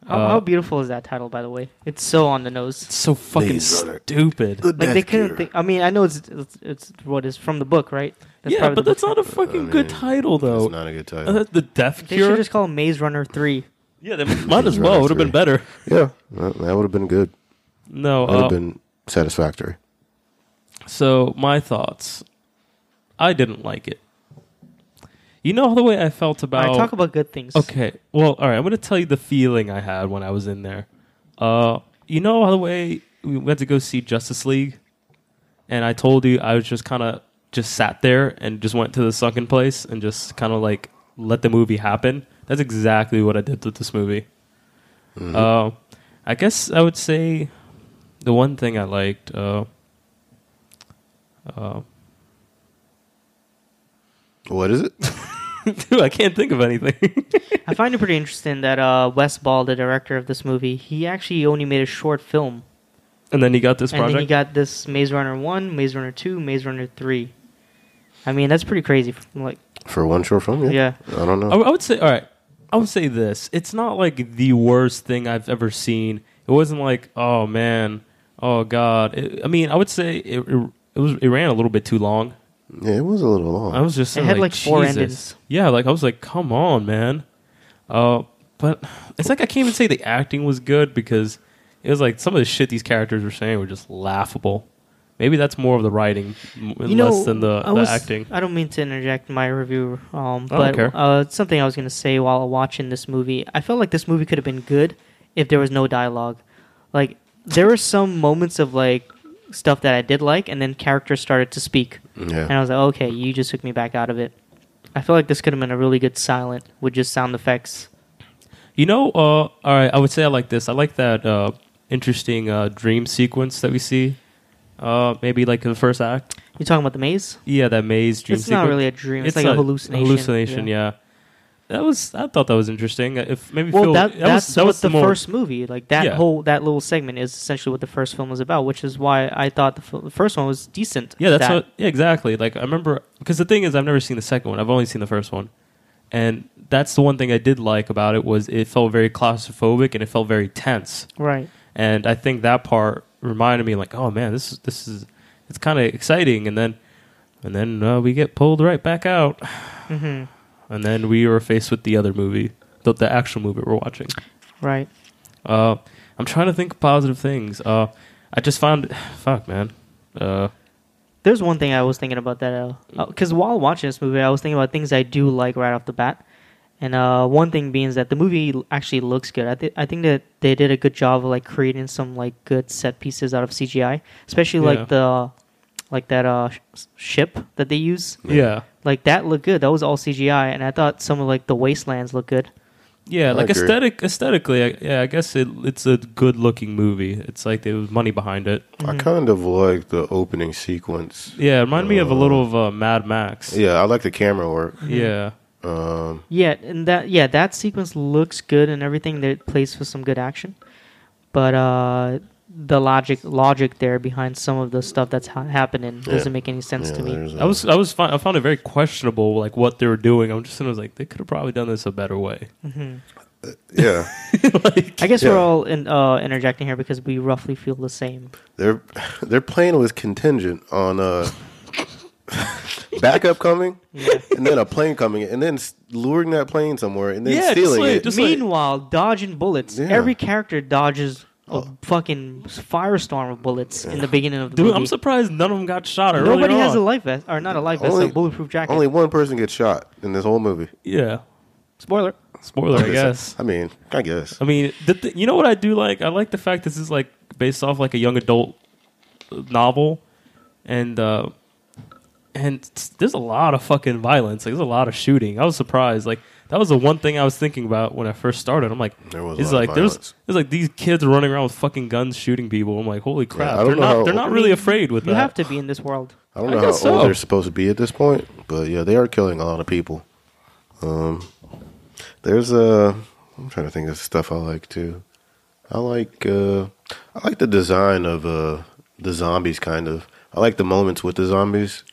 How, Uh, how beautiful is that title, by the way? It's so on the nose. It's so fucking Maze stupid. The Like they couldn't Cure. think. I mean, I know it's it's, it's what is from the book, right? That's yeah, but that's not a fucking I good title, though. It's not a good title. Uh, the Death They Cure. should just call it Maze Runner Three. yeah, they (laughs) might as well. Runner Would have been better. yeah, that, that would have been good. No. That would Uh, have been satisfactory. so my thoughts. I didn't like it. You know the way I felt about. I talk about good things. Okay. Well, all right. I'm going to tell you the feeling I had when I was in there. Uh, you know how the way we went to go see Justice League, and I told you I was just kind of just sat there and just went to the sunken place and just kind of like let the movie happen. That's exactly what I did with this movie. Uh, I guess I would say the one thing I liked. Uh, uh, What is it? dude, (laughs) (laughs) I can't think of anything. (laughs) I find it pretty interesting that uh, Wes Ball, the director of this movie, he actually only made a short film, and then he got this and then project. he got this Maze Runner One, Maze Runner Two, Maze Runner Three. I mean, that's pretty crazy. Like, For one short film? Yeah. yeah, I don't know. I, I would say, all right. I would say this: it's not like the worst thing I've ever seen. It wasn't like, oh man, oh god. It, I mean, I would say it, it, it was it ran a little bit too long. Yeah, it was a little long. I was just It saying, had, like, four Jesus. endings. Yeah, like I was like, come on, man. Uh, but it's like I can't even say the acting was good because it was like some of the shit these characters were saying were just laughable. Maybe that's more of the writing, m- you know, less than the, I the was- acting. I don't mean to interject my review, um, but uh, something I was going to say while watching this movie. I felt like this movie could have been good if there was no dialogue. Like there were some moments of like stuff that I did like, and then characters started to speak, yeah. and I was like, okay, you just took me back out of it. I feel like this could have been a really good silent with just sound effects. You know, uh, all right, I would say I like this. I like that uh, interesting uh, dream sequence that we see. Uh, maybe like the first act. You talking about the maze? Yeah, that maze dream it's sequence. not really a dream. It's, like a hallucination. Hallucination, yeah. That was. I thought that was interesting. If maybe Well, Phil, that, was- that's that what was the more- first movie, like that Yeah. whole that little segment, is essentially what the first film was about. Which is why I thought the, the first one was decent. Yeah, that's That- what. Yeah, exactly. Like I remember because the thing is, I've never seen the second one. I've only seen the first one, and that's the one thing I did like about it was it felt very claustrophobic and it felt very tense. right. And I think that part reminded me, like, oh man, this is this is it's kind of exciting. And then and then uh, we get pulled right back out, hmm and then we were faced with the other movie, the, the actual movie we're watching. Right. Uh, I'm trying to think of positive things. Uh, I just found, (sighs) fuck, man. Uh, There's one thing I was thinking about that because while watching this movie, I was thinking about things I do like right off the bat. And uh, one thing being is that the movie actually looks good. I, th- I think that they did a good job of like creating some like good set pieces out of CGI, especially Yeah. like the like that uh, sh- ship that they use. yeah. Like that looked good. That was all CGI, and I thought some of like the wastelands looked good. Yeah, I like agree. aesthetic, aesthetically, I, yeah, I guess it, it's a good looking movie. It's like there was money behind it. I kind of like the opening sequence. Yeah, it reminded me of a little of uh, Mad Max. Yeah, I like the camera work. Yeah, Um, Yeah, and that yeah that sequence looks good and everything. That plays for some good action, but uh, the logic logic there behind some of the stuff that's ha- happening doesn't Yeah. make any sense yeah, to me. there's I was, I was, fi- I found it very questionable, like what they were doing. I'm just, I was like, they could have probably done this a better way. yeah. (laughs) I guess Yeah. we're all in, uh, interjecting here because we roughly feel the same. They're (laughs) they're playing with contingent on uh (laughs) backup coming, and then a plane coming, and then luring that plane somewhere, and then Yeah, just stealing like- it. just like- Meanwhile, dodging bullets. Yeah. Every character dodges a Oh. fucking firestorm of bullets in the beginning of the Dude, movie. I'm surprised none of them got shot. Earlier Nobody has on. a life vest, or not a life vest, Only- a bulletproof jacket. Only one person gets shot in this whole movie. Yeah, Spoiler. spoiler, I (laughs) guess. I mean, I guess. I mean, the th- you know what I do like? I like the fact this is like based off like a young adult novel, and uh, and there's a lot of fucking violence. Like, there's a lot of shooting. I was surprised. Like that was the one thing I was thinking about when I first started. I'm like, There was a it's lot of like there's there's like these kids running around with fucking guns shooting people. I'm like, holy crap! I don't they're know not how- they're not really mean, afraid with You that. have to be in this world. I don't I know how guess old so. they're supposed to be at this point, but yeah, they are killing a lot of people. Um, there's uh, I'm trying to think of stuff I like too. I like uh, I like the design of uh the zombies. Kind of, I like the moments with the zombies.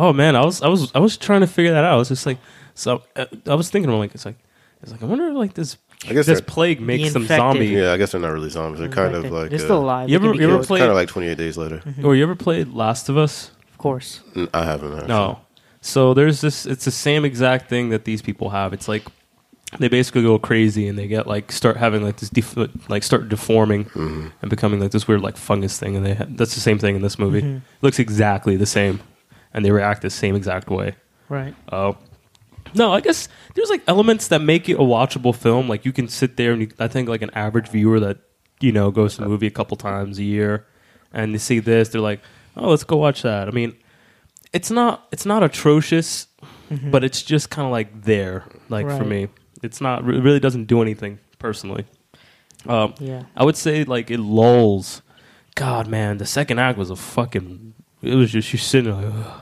Oh man, I was I was I was trying to figure that out. I was just like, so uh, I was thinking, I'm like, it's like, it's like, I wonder if like this I guess this they're- plague makes them infected. zombie. Yeah, I guess they're not really zombies. They're kind of like they're uh, alive. You They can ever- be you ever killed. play- kind of like 28 days later. Or you ever played Last of Us? Of course. N- I haven't. Actually. No. So there's this. It's the same exact thing that these people have. It's like they basically go crazy and they get like start having like this def- like start deforming Mm-hmm. and becoming like this weird like fungus thing. And they ha- that's the same thing in this movie. Looks exactly the same, and they react the same exact way. Right. Oh. No, I guess there's like elements that make it a watchable film. Like you can sit there and you, I think like an average viewer that you know goes to the movie a couple times a year, and they see this, they're like, oh, let's go watch that. I mean, it's not it's not atrocious, but it's just kind of like there. Like for me, it's not it really doesn't do anything personally. Um, Yeah. I would say like it lulls. God, man, the second act was a fucking. It was just you sitting there like, Ugh.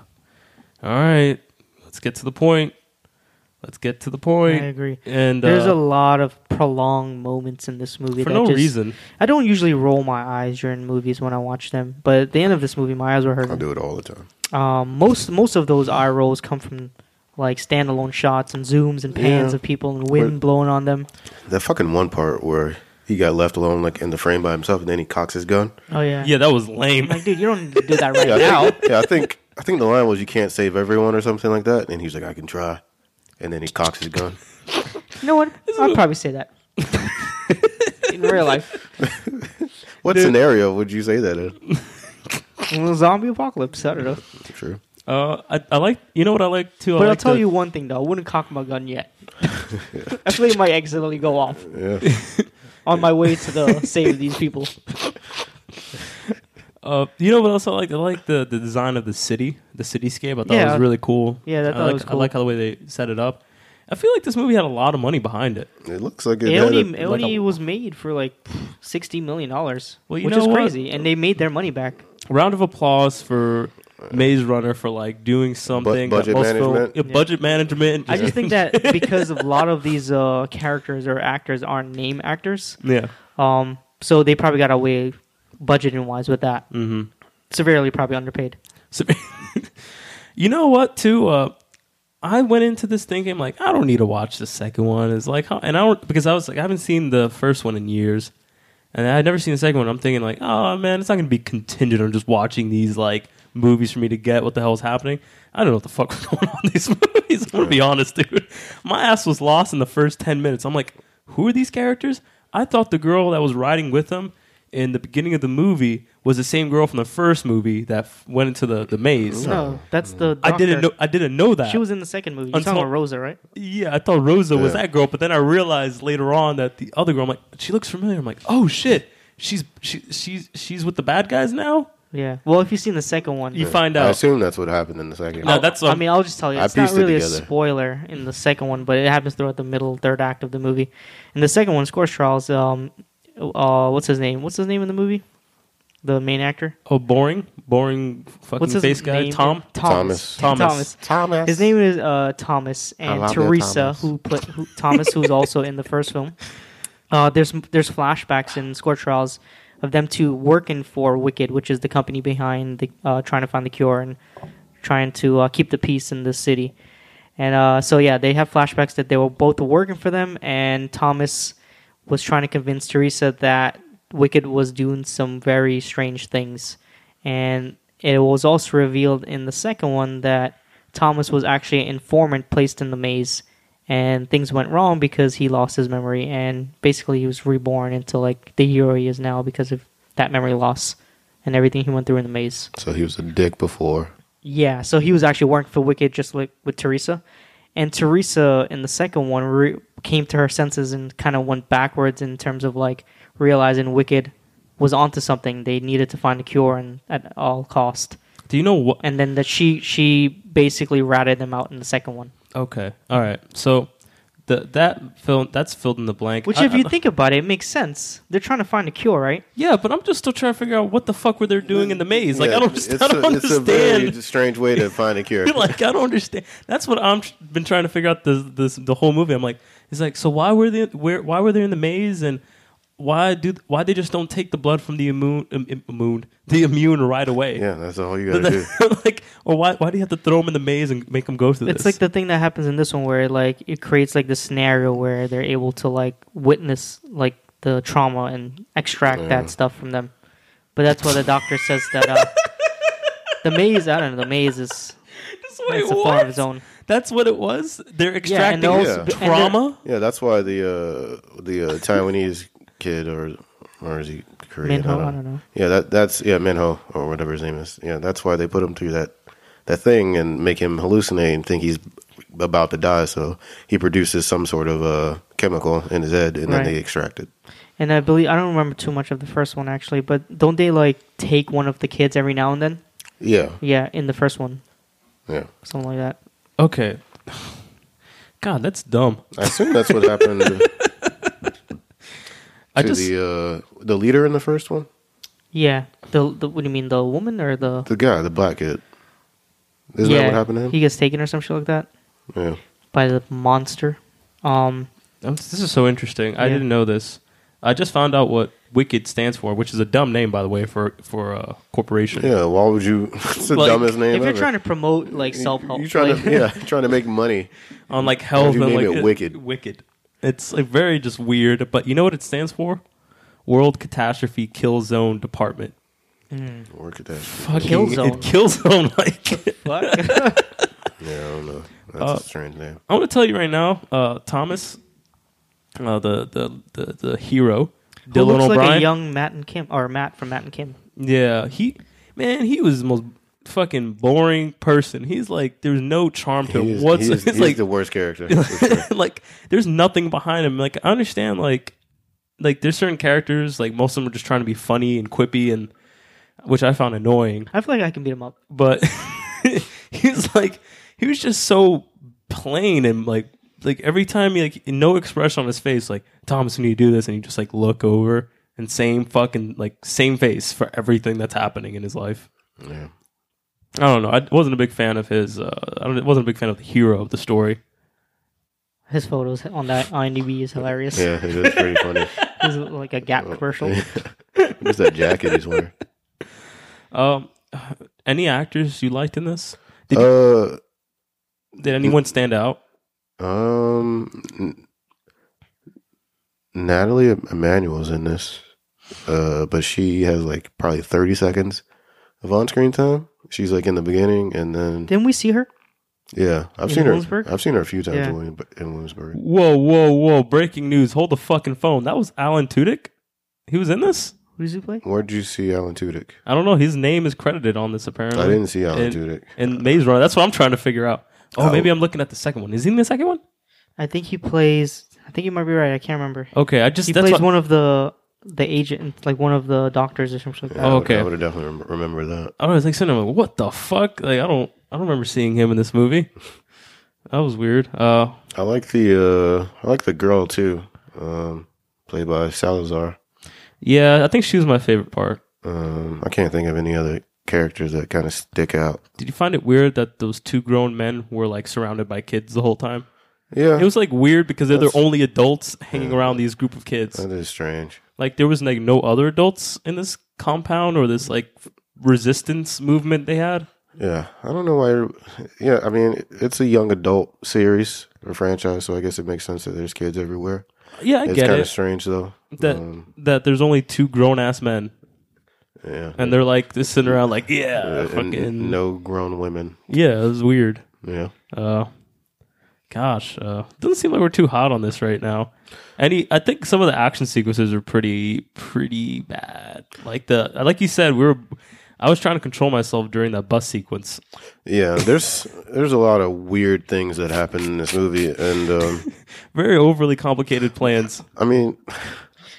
all right, let's get to the point. Let's get to the point. I agree. And There's uh, a lot of prolonged moments in this movie for that no just- reason. I don't usually roll my eyes during movies when I watch them, but at the end of this movie, my eyes were hurting. I do it all the time. Um, most most of those eye rolls come from like standalone shots and zooms and pans Yeah. of people and wind Where- blowing on them. That fucking one part where he got left alone, like in the frame by himself, and then he cocks his gun. Oh yeah, Yeah, that was lame. Like dude, you don't need to do that (laughs) right Yeah, I now. think, yeah, I think I think the line was you can't save everyone or something like that, and he's like, I can try, and then he cocks his gun. You know what? I'd probably say that (laughs) in real life. (laughs) What scenario would you say that in? Well, zombie apocalypse. I don't know. True. Uh, I, I like you know what I like too. I But I'll tell the- you one thing though. I wouldn't cock my gun yet. I feel like it might accidentally go off Yeah. On my way to the (laughs) save these people. Uh, you know what else I like? I like the, the design of the city, the cityscape. I thought it Yeah. was really cool. Yeah, that- I that like, was I cool. like how the way they set it up. I feel like this movie had a lot of money behind it. It looks like it, It had only, a- it like only a- was made for like sixty million dollars, Well, you which know is what? crazy, and they made their money back. Round of applause for Maze Runner for like doing something. that budget most film- management? yeah, budget management. I just think that because a lot of these uh, characters or actors aren't name actors, yeah. um, so they probably got away budgeting wise with that. hmm Severely probably underpaid. So, (laughs) you know what? Too, uh, I went into this thinking like I don't need to watch the second one. It's like, huh? and I don't because I was like I haven't seen the first one in years, and I'd never seen the second one. I'm thinking like, oh man, it's not going to be contingent on just watching these like movies for me to get what the hell hell's happening. I don't know what the fuck was (laughs) going on in these movies. I'm gonna be honest, dude. My ass was lost in the first ten minutes. I'm like, who are these characters? I thought the girl that was riding with them in the beginning of the movie was the same girl from the first movie that f- went into the, the maze. No, that's the. I didn't know. doctor. I didn't know that. She was in the second movie. You're Until- talking about Rosa, right? Yeah, I thought Rosa was Yeah. that girl, but then I realized later on that the other girl. I'm like, she looks familiar. I'm like, oh shit, she's she, she's she's with the bad guys now. Yeah. Well, if you've seen the second one, You find out. I out. assume that's what happened in the second. No, that's what I mean, I'll just tell you, I it's not pieced it really a together. spoiler in the second one, but it happens throughout the middle third act of the movie. In the second one, Scorch Trials, um, uh, what's his name? What's his name in the movie? The main actor. Oh, boring, boring, fucking What's his face guy. name? Tom. Thomas. Thomas. Thomas. Thomas. His name is uh, Thomas, and love you, Teresa, Thomas. who played who, Thomas, who's also in the first film. Uh, there's there's flashbacks in Scorch Trials of them two working for Wicked, which is the company behind the uh, trying to find the cure and trying to uh, keep the peace in the city. And uh, so yeah, they have flashbacks that they were both working for them, and Thomas was trying to convince Teresa that Wicked was doing some very strange things. And it was also revealed in the second one that Thomas was actually an informant placed in the maze, and things went wrong because he lost his memory, and basically he was reborn into like the hero he is now because of that memory loss and everything he went through in the maze. So he was a dick before. Yeah, so he was actually working for Wicked just like with Teresa. And Teresa in the second one re- came to her senses and kind of went backwards in terms of like realizing Wicked was onto something. They needed to find a cure and at all cost. Do you know what? And then that she she basically ratted them out in the second one. Okay, all right. So the that film that's filled in the blank. Which I- if you I- think about it, it makes sense. They're trying to find a cure, right? yeah, but I'm just still trying to figure out what the fuck were they doing in the maze. Like Yeah, I don't, just, It's, I don't a, understand. it's a very strange way to (laughs) find a cure. like I don't understand. That's what I'm been trying to figure out this this the whole movie. I'm like, it's like so why were they where why were they in the maze and why do why they just don't take the blood from the immune um, immune the immune right away? yeah, that's all you (laughs) gotta do. (laughs) like or why why do you have to throw them in the maze and make them go through It's this? like the thing that happens in this one where like it creates like this scenario where they're able to like witness like the trauma and extract Yeah. that stuff from them. But that's why the doctor says that uh, (laughs) the maze. I don't know. The maze is Wait, it's a form what? of its own. That's what it was. They're and extracting also- Yeah. and trauma. Yeah, that's why the uh, the uh, Taiwanese kid or or is he Korean? Minho, I don't know. Yeah, that that's yeah Minho or whatever his name is. Yeah, that's why they put him through that that thing and make him hallucinate and think he's about to die. So he produces some sort of uh, chemical in his head, and Right. then they extract it. And I believe I don't remember too much of the first one actually, but don't they like take one of the kids every now and then? Yeah, Yeah, in the first one, yeah. something like that. Okay. (sighs) God, that's dumb. I assume that's what happened (laughs) to I just the uh, the leader in the first one. Yeah, the, the what do you mean the woman or the? The guy, the black kid. Isn't yeah, that what happened to him? He gets taken or some shit like that yeah. by the monster. Um, Um, this is so interesting. I Yeah. didn't know this. I just found out what Wicked stands for, which is a dumb name, by the way, for for a corporation. Yeah, why would you? (laughs) It's the Like, dumbest name If you're ever. trying to promote like self help, you're trying to yeah, (laughs) trying to make money. On like health you and name like it Wicked? Wicked. It's like very just weird. But you know what it stands for? World Catastrophe Kill Zone Department. Work at that. Fucking Kill Zone. It kill zone. Like Fuck. (laughs) Yeah, I don't know. That's Uh, a strange name. I'm gonna tell you right now, uh, Thomas, uh, the, the the the hero, Who Dylan looks O'Brien. like a young Matt and Kim, or Matt from Matt and Kim. Yeah, he man, he was the most fucking boring person. He's like, there's no charm to him what's he is, (laughs) it's he's like the worst character. (laughs) sure. like there's nothing behind him. Like I understand like like there's certain characters like most of them are just trying to be funny and quippy and which I found annoying. I feel like I can beat him up. But (laughs) he's like he was just so plain and like like every time he like no expression on his face like Thomas when you do this and you just like look over and same fucking like same face for everything that's happening in his life. Yeah. I don't know. I wasn't a big fan of his. Uh, I wasn't a big fan of the hero of the story. His photos on that IMDb is hilarious. Yeah, it is pretty funny. (laughs) It's like a Gap commercial. (laughs) What's that jacket he's wearing? Um, any actors you liked in this? Did, Uh, did anyone stand out? um, N- Nathalie Emmanuel's in this, uh, but she has like probably thirty seconds of on-screen time. She's like in the beginning, and then Didn't we see her? yeah, I've In seen her. Williamsburg? I've seen her a few times Yeah. in, William, in Williamsburg. Whoa, whoa, whoa! Breaking news! Hold the fucking phone. That was Alan Tudyk. He was in this. Who does he play? Where did you see Alan Tudyk? I don't know. His name is credited on this apparently. I didn't see Alan in, Tudyk. in Maze Runner. That's what I'm trying to figure out. Oh, Oh. maybe I'm looking at the second one. Is he in the second one? I think he plays. I think you might be right. I can't remember. Okay, I just He that's plays what, one of the the agent, like one of the doctors or something like that. I would- okay. I would have definitely rem- remember that. I was like sitting there like, what the fuck? Like I don't I don't remember seeing him in this movie. That was weird. Uh I like the uh, I like the girl too, um, played by Salazar. yeah, I think she was my favorite part. Um, I can't think of any other characters that kind of stick out. Did you find it weird that those two grown men were like surrounded by kids the whole time? Yeah, It was like weird because they're the only adults hanging around these group of kids. that is strange. Like there was like no other adults in this compound or this like resistance movement they had. Yeah, I don't know why. Yeah, I mean, it's a young adult series or franchise, so I guess it makes sense that there's kids everywhere. Yeah, I it's get kind it. of strange though. that Um, that there's only two grown ass men yeah, and they're like just sitting around like yeah, and fucking no grown women. yeah, it was weird. Yeah, Uh, gosh, uh, doesn't seem like we're too hot on this right now. Any, I think some of the action sequences are pretty, pretty bad. Like the, like you said, we were. I was trying to control myself during that bus sequence. yeah. There's there's a lot of weird things that happen in this movie, and um, (laughs) Very overly complicated plans. I mean,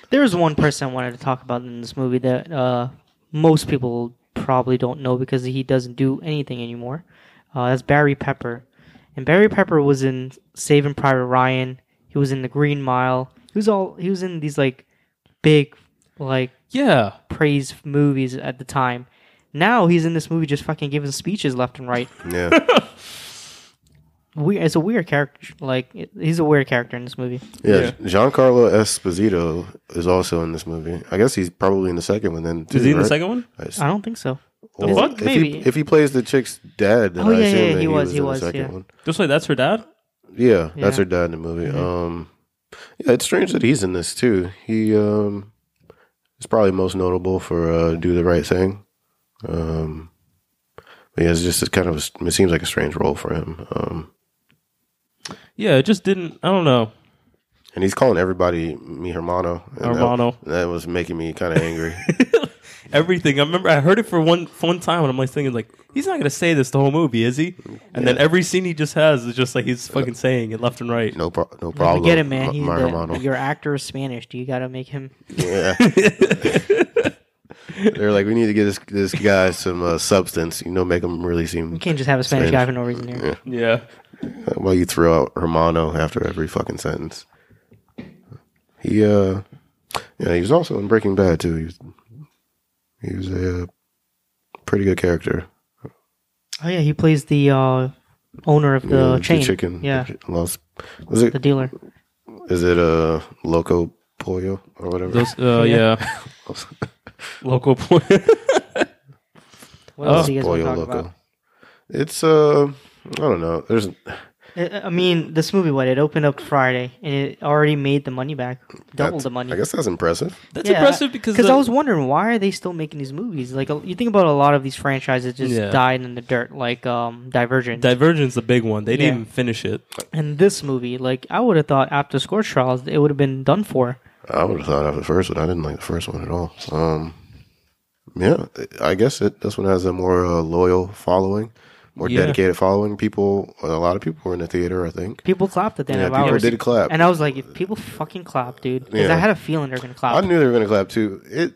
There was one person I wanted to talk about in this movie that uh, most people probably don't know because he doesn't do anything anymore. Uh, that's Barry Pepper, and Barry Pepper was in Saving Private Ryan. He was in The Green Mile. He was all. He was in these like big, like Yeah, praise movies at the time. Now he's in this movie just fucking giving speeches left and right. (laughs) yeah, (laughs) Weird. It's a weird character. Like he's a weird character in this movie. yeah. Giancarlo Esposito is also in this movie. I guess he's probably in the second one. Then too, is he in the second one? I don't think so. Well, fuck? If Maybe. he, if he plays the chick's dad, then Oh, I yeah, assume yeah, that he he was, was, he in was, the second yeah. one. Just like that's her dad. Yeah, that's Yeah. her dad in the movie. Mhm. Um, yeah, it's strange that he's in this too. He um, is probably most notable for uh, "Do the Right Thing." Um, but yeah, it's just it's kind of a, it seems like a strange role for him. Um, Yeah, it just didn't. I don't know. and he's calling everybody mi hermano. and that- Hermano. That, was making me kind of angry. (laughs) Everything. I remember I heard it for one one time, and I'm like thinking like he's not gonna say this the whole movie, is he? And then every scene he just has is just like he's fucking saying it left and right. no, pro- no I problem. get him, man. He's mi the, your actor is Spanish. Do you got to make him? Yeah. (laughs) They're like, we need to get this this guy some uh, substance. You know, make him really seem. You can't just have a Spanish Spanish. guy for no reason here. Yeah. Yeah. While you throw out Hermano after every fucking sentence. He uh yeah, he was also in Breaking Bad too. He was he was a uh, pretty good character. Oh yeah, he plays the uh, owner of the Yeah, chain. chicken. Yeah, Los, was it the dealer. is it a Loco Pollo or whatever. Those, uh, (laughs) yeah. (laughs) Local point. What else Oh. do you guys want Pollo talk Loco. about? It's uh, I don't know. There's I I mean, this movie, what it opened up Friday, and it already made the money back, double that's- the money. I guess that's impressive. That's impressive because because the- I was wondering why are they still making these movies? Like you think about a lot of these franchises just Yeah. died in the dirt, like um, Divergent, Divergent's the big one. They didn't Yeah. even finish it. and this movie. Like I would have thought after Scorch Trials, it would have been done for. I would have thought of the first one. I didn't like the first one at all. Um, yeah, I guess it. This one has a more uh, loyal following, more Yeah. dedicated following. People, a lot of people were in the theater. I think. People clapped at the end Yeah, of people hours. did clap. and I was like, if people fucking clap, dude, because Yeah. I had a feeling they're gonna clap. I knew they were gonna clap too. It.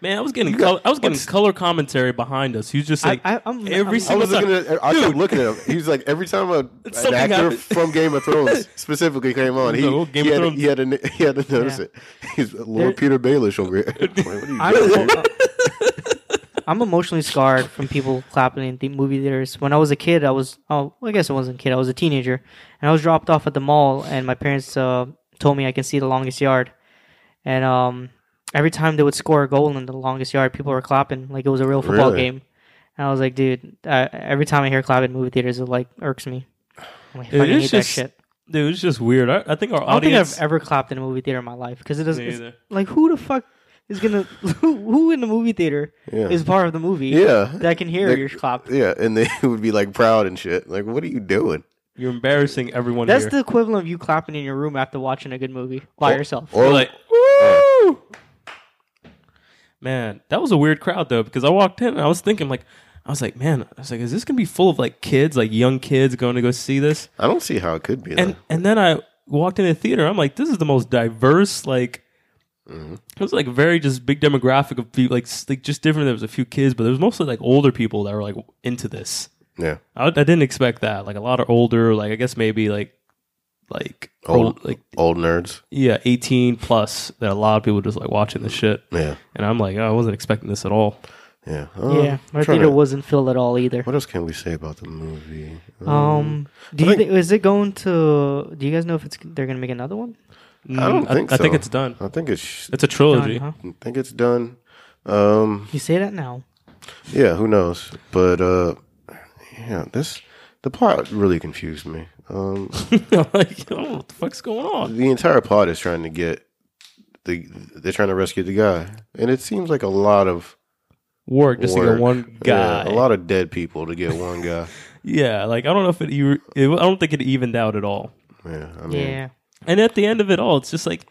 Man, I was getting col- I was getting color commentary behind us. He was just like I- I'm- every I'm- I single was looking time. at. I kept looking at him. He was like every time a, an (laughs) actor happened. from Game of Thrones (laughs) specifically came on, he, No, Game he, of had, Thrones. he had to he had to notice Yeah. it. He's Lord There- Petyr Baelish over here. (laughs) Like, what are you doing? Emo- I'm emotionally scarred from people clapping in the movie theaters. When I was a kid, I was oh, I guess I wasn't a kid. I was a teenager, and I was dropped off at the mall, and my parents uh, told me I can see the longest yard, and um, every time they would score a goal in the longest yard, people were clapping like it was a real football Really? game. And I was like, dude, uh, every time I hear clapping in movie theaters, it like irks me. I fucking It is hate just- that shit. Dude, it's just weird. I, I think our I don't think I've ever clapped in a movie theater in my life because it doesn't. Me it's- either. Like, who the fuck is gonna? (laughs) Who, who in the movie theater Yeah. is part of the movie? Yeah. that can hear They- your clap. Yeah, and they (laughs) would be like proud and shit. Like, what are you doing? You're embarrassing everyone That's here. the equivalent of you clapping in your room after watching a good movie by Or- yourself. Or We're like, (laughs) woo! Man, that was a weird crowd though because I walked in and I was thinking like, I was like, man, I was like, is this gonna be full of like kids, like young kids going to go see this? I don't see how it could be. And though. and then I walked in the theater. I'm like, this is the most diverse like. Mm-hmm. It was like very just big demographic of people, like like just different. There was a few kids, but there was mostly like older people that were like into this. yeah, I, I didn't expect that. Like a lot of older, like I guess maybe like like old, old, like old nerds. yeah, eighteen plus. That a lot of people just like watching this shit. Yeah, And I'm like, oh, I wasn't expecting this at all. yeah. Uh, yeah, my trying theater to- wasn't filled at all either. What else can we say about the movie? Um, do I you think- think is it going to? Do you guys know if it's they're gonna make another one? I don't Mm, think I, so. think it's done. I think it's. It's a trilogy. Done, huh? I think it's done. Um, You say that now. yeah, who knows? But uh, yeah, this the plot really confused me. Um, (laughs) like, oh, what the fuck's going on? the entire plot is trying to get the they're trying to rescue the guy, and it seems like a lot of Work just to work. get one guy. Yeah, a lot of dead people to get one guy. (laughs) Yeah, like I don't know if it, you. It, I don't think it evened out at all. Yeah, I mean, Yeah, And at the end of it all, it's just like,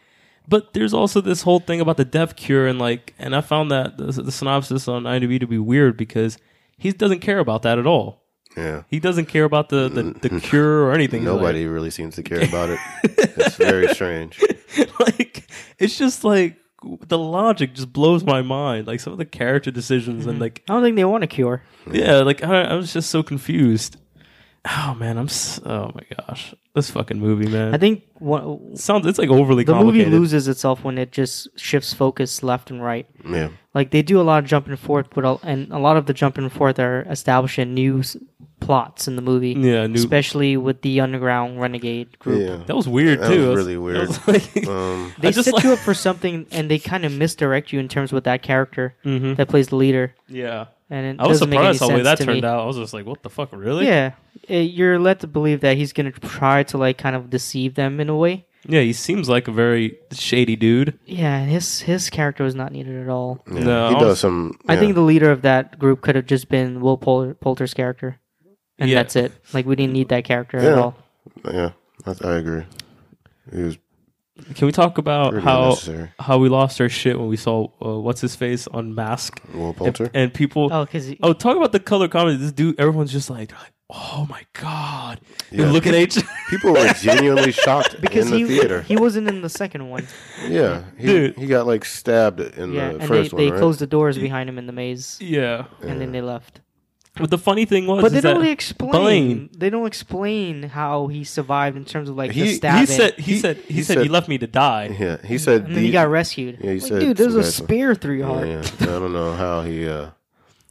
but there's also this whole thing about the death cure, and like, and I found that the, the synopsis on IMDb to be weird because he doesn't care about that at all. yeah. He doesn't care about the the, the (laughs) cure or anything. He's like- Nobody really seems to care about it. it's very (laughs) strange. (laughs) like it's just like the logic just blows my mind. Like some of the character decisions and mm-hmm. like I don't think they want a cure. yeah, like I, I was just so confused. Oh man, I'm s oh my gosh, this fucking movie, man. I think what, sounds it's like overly the movie loses itself when it just shifts focus left and right. Yeah, Like they do a lot of jumping forth, but a, and a lot of the jumping forth are establishing new s- plots in the movie. Yeah, new- especially with the underground renegade group. yeah. That was weird That too. was really weird. (laughs) was like- Um, They just set like- you up for something, and they kind of misdirect you in terms with that character Mhm. that plays the leader. yeah, And it I was doesn't make any surprised how the way that to me. turned out. I was just like, what the fuck, really? Yeah, Uh, you're led to believe that he's gonna try to like kind of deceive them in a way. yeah. He seems like a very shady dude. Yeah, and his his character was not needed at all. yeah. No, he I does was- some. I think the leader of that group could have just been Will Poulter, Poulter's character, and Yeah. that's it. Like we didn't need that character at all. Yeah, I, I agree. He was Can we talk about pretty how how we lost our shit when we saw uh, what's his face on Mask Will and, Poulter. and people Oh, because Oh, talk about the color comedy. This dude, everyone's just like, oh my god. They Yeah. look at each. (laughs) People were genuinely (laughs) shocked because in the he theater. he wasn't in the second one. yeah, he, Dude. he got like stabbed in yeah, the and first they, one. they right? closed the doors behind him in the maze, yeah, and then they left. But the funny thing was, But they don't that really explain. Blaine- They don't explain how he survived in terms of like He- the he stabbing. he said he, He- said he, he said, said- he left me to die. Yeah, he said. and then he got rescued. Yeah, he Like, said dude, there's a spear through your heart. Yeah, I don't know how he. uh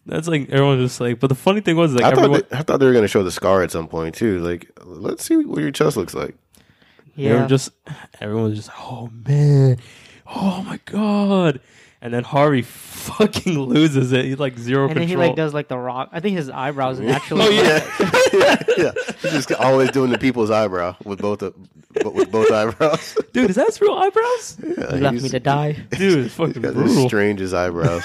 That's like everyone's just like. But the funny thing was like I thought everyone. they, I thought they were gonna show the scar at some point too. Like, let's see what your chest looks like. Yeah, just everyone was just oh man, "Oh my god!" And then Harvey (laughs) fucking loses it. He's like zero And then control. he like does like the rock. I think his eyebrows (laughs) naturally. oh (laughs) yeah, yeah, he's just always doing the people's eyebrow with both of, with both eyebrows. dude, is that his real eyebrows? Yeah, He left me to die. Dude, it's He's fucking got the brutal. strangest eyebrows.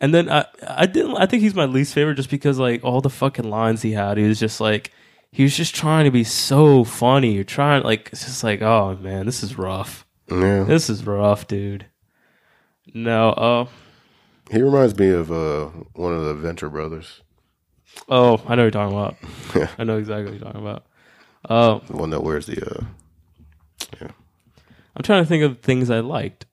And then I, I didn't. I think he's my least favorite just because like all the fucking lines he had, he was just like he was just trying to be so funny. You're trying like it's just like oh man, this is rough. Yeah, This is rough, dude. No, uh, he reminds me of uh, one of the Venture brothers, oh, I know what you're talking about. (laughs) Yeah. I know exactly what you're talking about. Uh, the one that wears the. Uh, I'm trying to think of things I liked.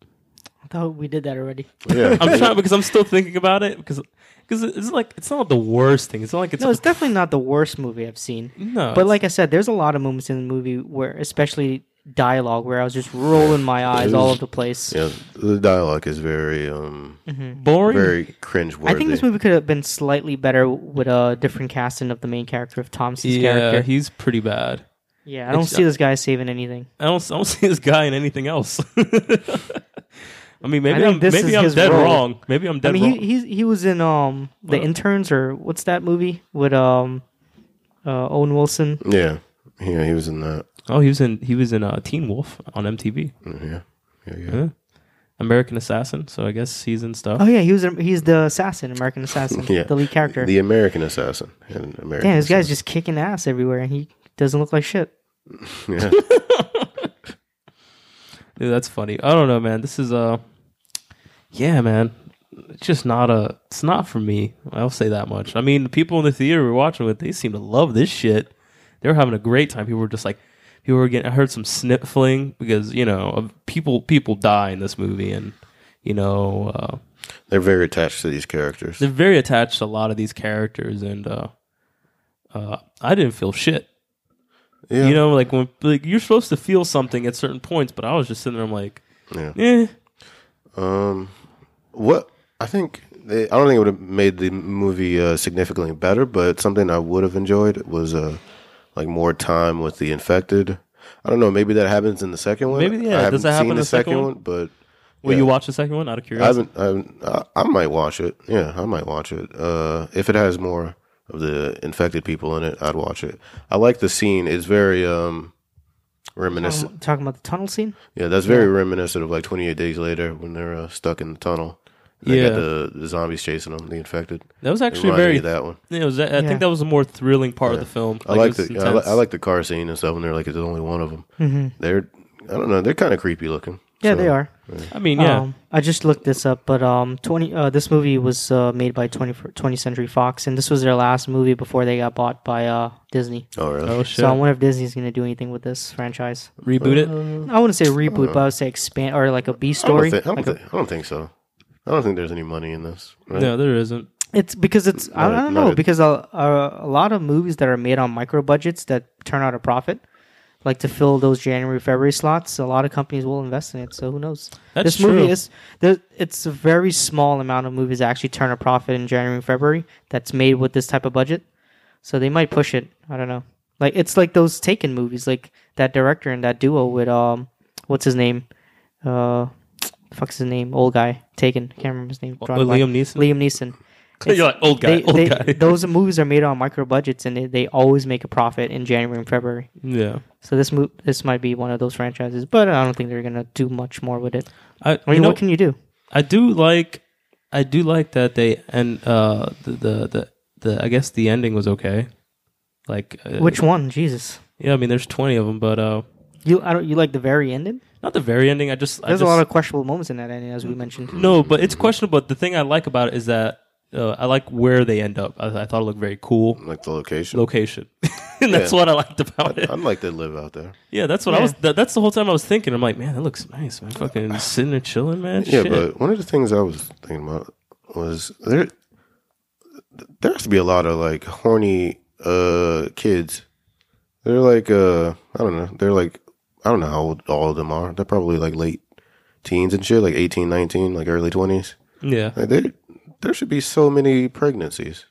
I thought we did that already. yeah, I'm trying because I'm still thinking about it because because it's like it's not the worst thing. It's not like it's No, it's definitely not the worst movie I've seen. no, But like I said, there's a lot of moments in the movie where, especially dialogue, where I was just rolling my eyes all over the place. yeah, the dialogue is very, um, boring. very cringe I think this movie could have been slightly better with a different casting of the main character of Thompson's yeah, character. he's pretty bad. yeah, I don't it's- see this guy saving anything. I don't, I don't (laughs) see this guy in anything else. (laughs) I mean, maybe I I'm, maybe I'm dead role. wrong. Maybe I'm I dead mean, wrong. he he's, he was in um the What? interns or what's that movie with um uh, Owen Wilson? Yeah, yeah, he was in that. Oh, he was in he was in uh, Teen Wolf on MTV, Yeah, yeah, yeah. Yeah. American Assassin. So I guess he's in stuff. Oh yeah, he was he's the assassin, American assassin, (laughs) Yeah. the lead character. The American Assassin. And American Damn, this guy's just kicking ass everywhere, and he doesn't look like shit. (laughs) (laughs) Yeah. Dude, that's funny. I don't know, man. This is uh yeah, man. It's just not a it's not for me. I'll say that much. I mean, the people in the theater we were watching with, they seem to love this shit. They were having a great time. People were just like people were getting I heard some sniffling because, you know, people people die in this movie and you know, uh They're very attached to these characters. they're very attached to a lot of these characters and uh uh I didn't feel shit. Yeah. You know, like when like you're supposed to feel something at certain points, but I was just sitting there I'm like, Yeah. eh. Um, what I think they, I don't think it would have made the movie uh, significantly better, but something I would have enjoyed was uh, like more time with the infected. I don't know. Maybe that happens in the second one. Maybe, yeah, I does haven't that happen seen in the the second second one? one, but Will yeah. you watch the second one out of I curiosity? haven't. I, haven't I, I might watch it. Yeah, I might watch it. Uh, if it has more of the infected people in it, I'd watch it. I like the scene. It's very um reminiscent. Um, talking about the tunnel scene. Yeah, that's very reminiscent of like 28 days later when they're uh, stuck in the tunnel. And They Yeah. got the, the zombies chasing them, the infected. That was It actually me very. of that one. Yeah, it was, I Yeah. think that was a more thrilling part of the film. I like it the I, li- I like the car scene and stuff when they're like it's only one of them. Mm-hmm. They're I don't know they're kind of creepy looking. Yeah, So, they are. I mean, yeah, Um, I just looked this up, but um, twenty. Uh, this movie was uh, made by 20, 20th Century Fox, and this was their last movie before they got bought by uh, Disney. Oh really? oh shit, So I wonder if Disney's going to do anything with this franchise. reboot it. I wouldn't say reboot, but I would say expand or like a B I don't, story. I, don't Like a- think, I don't think so. I don't think there's any money in this. Right? No, there isn't. It's because it's I don't, a- I don't not know a- because a, a a lot of movies that are made on micro budgets that turn out a profit, like to fill those January February slots, a lot of companies will invest in it. So who knows? That's this true. movie is there. It's a very small amount of movies that actually turn a profit in January and February that's made with this type of budget. So they might push it. I don't know. Like it's like those Taken movies, like that director and that duo with um, what's his name? Uh, fuck's his name? Old guy. Taken. Can't remember his name. Drawing. Liam Neeson. Liam Neeson. (laughs) You're like old guy, They- old they- guy. those movies are made on micro budgets, and they, they always make a profit in January and February. yeah, So this mo- this might be one of those franchises, but I don't think they're gonna do much more with it. I, I mean, know, what can you do? I do like, I do like that they and uh the the the, the I guess the ending was okay. Like uh, Which one? Jesus, Yeah, I mean, there's 20 of them, but uh, you I don't you like the very ending? Not the very ending. I just I There's just, a lot of questionable moments in that ending, as we mentioned. No, but it's questionable. But the thing I like about it is that uh, I like where they end up. I, I thought it looked very cool Like the location. location, (laughs) and that's Yeah. what I liked about it. I'd like to live out there. Yeah, that's what I was. That, that's the whole time I was thinking. I'm like, man, that looks nice, man. Fucking sitting there chilling, man. Yeah, Shit. but one of the things I was thinking about was there. There has to be a lot of like horny uh kids. They're like uh I don't know. They're like I don't know how old all of them are. They're probably like late teens and shit, like 18, 19, like early twenties. yeah, Like they, there should be so many pregnancies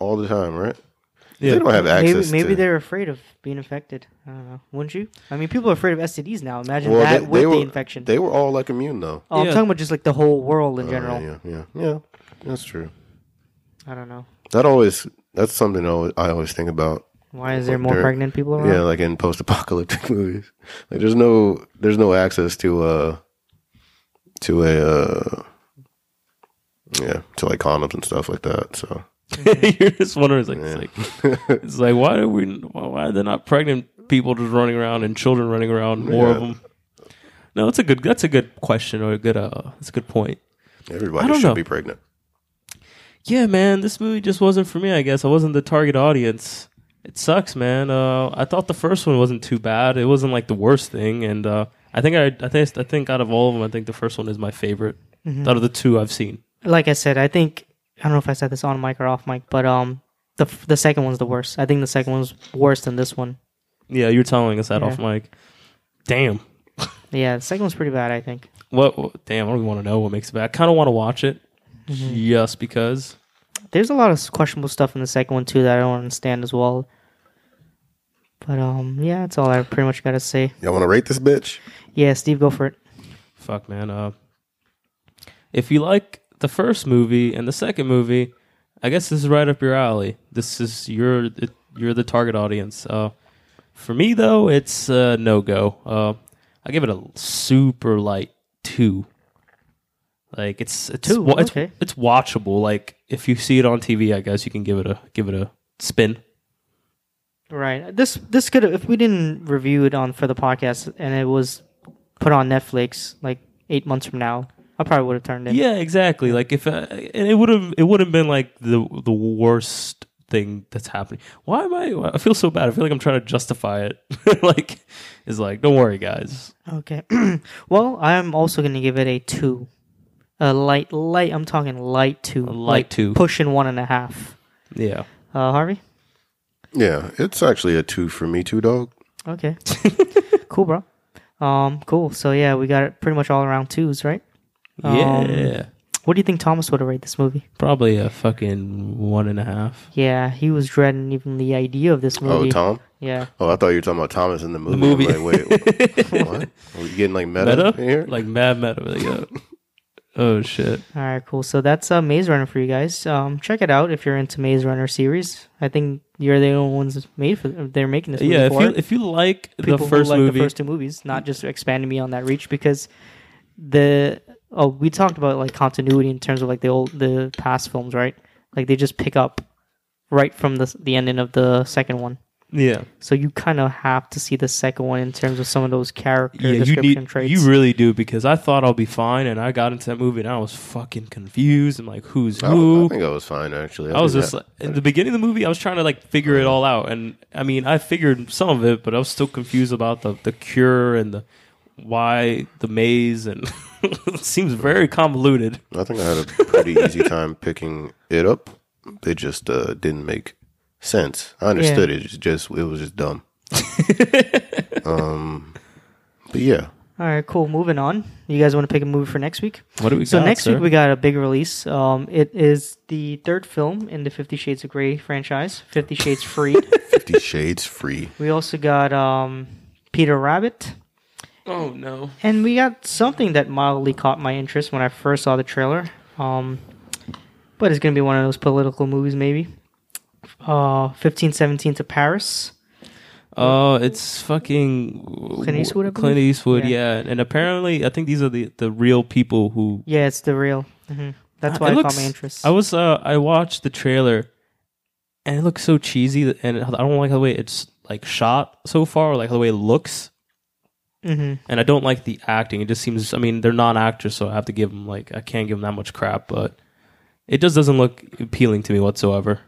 all the time, right? Yeah. They don't have access. maybe to, they're afraid of being infected. I don't know. Wouldn't you? I mean, people are afraid of STDs now. Imagine Well, that they, with they were, the infection. They were all like immune though. oh, I'm talking about just like the whole world in Oh, general. yeah, yeah, yeah. That's true. I don't know. That always. That's something I always think about. Why is there more There- pregnant people around? Yeah, like in post-apocalyptic (laughs) movies, like there's no there's no access to uh to a uh yeah to like condoms and stuff like that. So (laughs) You're just wondering, it's like, Yeah. it's like, it's like, why do we? Why why are there not pregnant people just running around and children running around? More of them. No, that's a good. That's a good question or a good. Uh, that's a good point. everybody I don't should know. be pregnant. Yeah, man, this movie just wasn't for me. I guess I wasn't the target audience. It sucks, man. Uh, I thought the first one wasn't too bad. It wasn't like the worst thing, and uh, I think I, I think, I think out of all of them, I think the first one is my favorite. Mm-hmm. Out of the two I've seen. Like I said, I think I don't know if I said this on mic or off mic, but um, the the second one's the worst. I think the second one's worse than this one. Yeah, you're telling us that Yeah. off mic. Damn. (laughs) Yeah, the second one's pretty bad. I think. What, what? Damn, I don't even want to know what makes it bad. I kind of want to watch it, Mm-hmm. just because. There's a lot of questionable stuff in the second one too that I don't understand as well. But um, yeah, that's all I pretty much got to say. Y'all want to rate this bitch? Yeah, Steve, go for it. Fuck, man. Uh, if you like the first movie and the second movie, I guess this is right up your alley. This is you're you're the target audience. Uh, for me though, it's uh, no go. Uh, I give it a super light two. Like it's it's Two, it's, okay. it's watchable. Like if you see it on TV, I guess you can give it a give it a spin. Right. This this could have if we didn't review it on for the podcast and it was put on Netflix like eight months from now, I probably would have turned it. Yeah, exactly. Like if uh, and it would have it would have been like the the worst thing that's happening. Why am I? I feel so bad. I feel like I'm trying to justify it. (laughs) like it's like don't worry, guys. Okay. (clears throat) well, I'm also gonna give it a two. A light, light. I'm talking light two. A light like two. Pushing one and a half. Yeah. Uh, Harvey. Yeah, it's actually a two for me, too, dog. Okay. (laughs) cool, bro. Um, cool. So yeah, we got it pretty much all around twos, right? Um, Yeah. What do you think Thomas would have rated this movie? Probably a fucking one and a half. Yeah, he was dreading even the idea of this movie. Oh, Tom. Yeah. Oh, I thought you were talking about Thomas in the movie. The movie. I'm like, wait, (laughs) what? Are we getting like meta, Meta? here? Like mad meta. Like, uh, oh shit. All right, cool. So that's uh, Maze Runner for you guys. Um, check it out if you're into Maze Runner series. I think you're the only ones made for. They're making this. Yeah, if for you it. if you like people the first like movie, the first two movies, not just expanding me on that reach because the oh we talked about like continuity in terms of like the old the past films, right? Like they just pick up right from the the ending of the second one. Yeah, So you kind of have to see the second one in terms of some of those character yeah, you description need traits. you really do because I thought I'll be fine, and I got into that movie and I was fucking confused. I'm like, who's who? I think I was fine actually. I was just that- like, in the beginning of the movie, I was trying to like figure it all out, and I mean, I figured some of it, but I was still confused about the the cure and the why the maze, and (laughs) it seems very convoluted. I think I had a pretty easy time picking it up. It just uh, didn't make sense. I understood it. It's just it was just dumb. (laughs) um, but yeah, All right, cool. Moving on. You guys want to pick a movie for next week? What do we So got, next sir? week we got a big release. Um, it is the third film in the Fifty Shades of Grey franchise, Fifty Shades Freed. (laughs) Fifty Shades Free. we also got um, Peter Rabbit, oh no, and we got something that mildly caught my interest when I first saw the trailer. Um, but it's gonna be one of those political movies, maybe. Uh, fifteen seventeen to Paris. Oh, it's fucking Clint Eastwood, I Clint? Eastwood, Yeah. yeah. and apparently, I think these are the the real people who. Yeah, it's the real. hmm That's Uh, why it it looks- caught my interest. I was uh, I watched the trailer, and it looks so cheesy, and I don't like the way it's like shot so far, or like the way it looks. hmm and I don't like the acting. It just seems. I mean, they're non actors, so I have to give them like I can't give them that much crap. But it just doesn't look appealing to me whatsoever.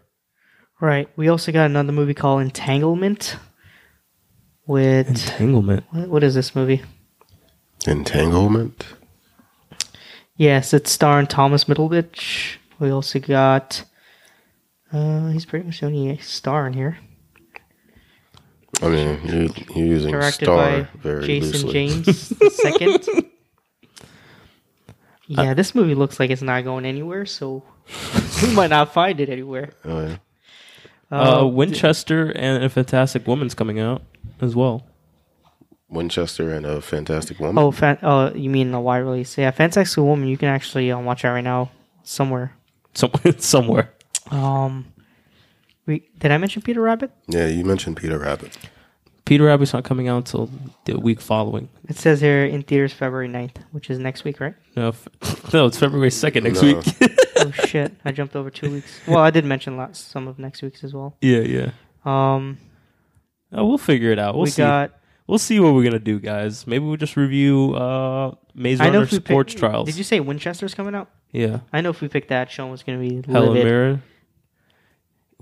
Right. We also got another movie called Entanglement. With Entanglement. what, what is this movie? Entanglement. Yes, it's starring Thomas Middleditch. We also got. Uh, he's pretty much the only star in here. I mean, you, you're using Directed star by very Jason loosely. James the (laughs) second. Yeah, this movie looks like it's not going anywhere, so (laughs) we might not find it anywhere. Oh, yeah. Uh, Uh, Winchester and a Fantastic Woman's coming out as well. Winchester and a Fantastic Woman. Oh, fan- oh, you mean a wide release? Yeah, Fantastic Woman. You can actually um, watch that right now somewhere. Some, (laughs) somewhere. Um, we, did I mention Peter Rabbit? Yeah, you mentioned Peter Rabbit. Peter Rabbit's not coming out until the week following. It says here in theaters February 9th, which is next week, right? No, f- (laughs) no, it's February second next No. week. (laughs) oh shit! I jumped over two weeks. Well, I did mention last, some of next week's as well. yeah, yeah. Um, Uh, we'll figure it out. We'll we see. got. We'll see what we're gonna do, guys. Maybe we'll just review uh, Maze I know Runner if we Scorch pick, Trials. Did you say Winchester's coming out? Yeah, I know if we picked that, Sean was going to be Helen livid. Mirren.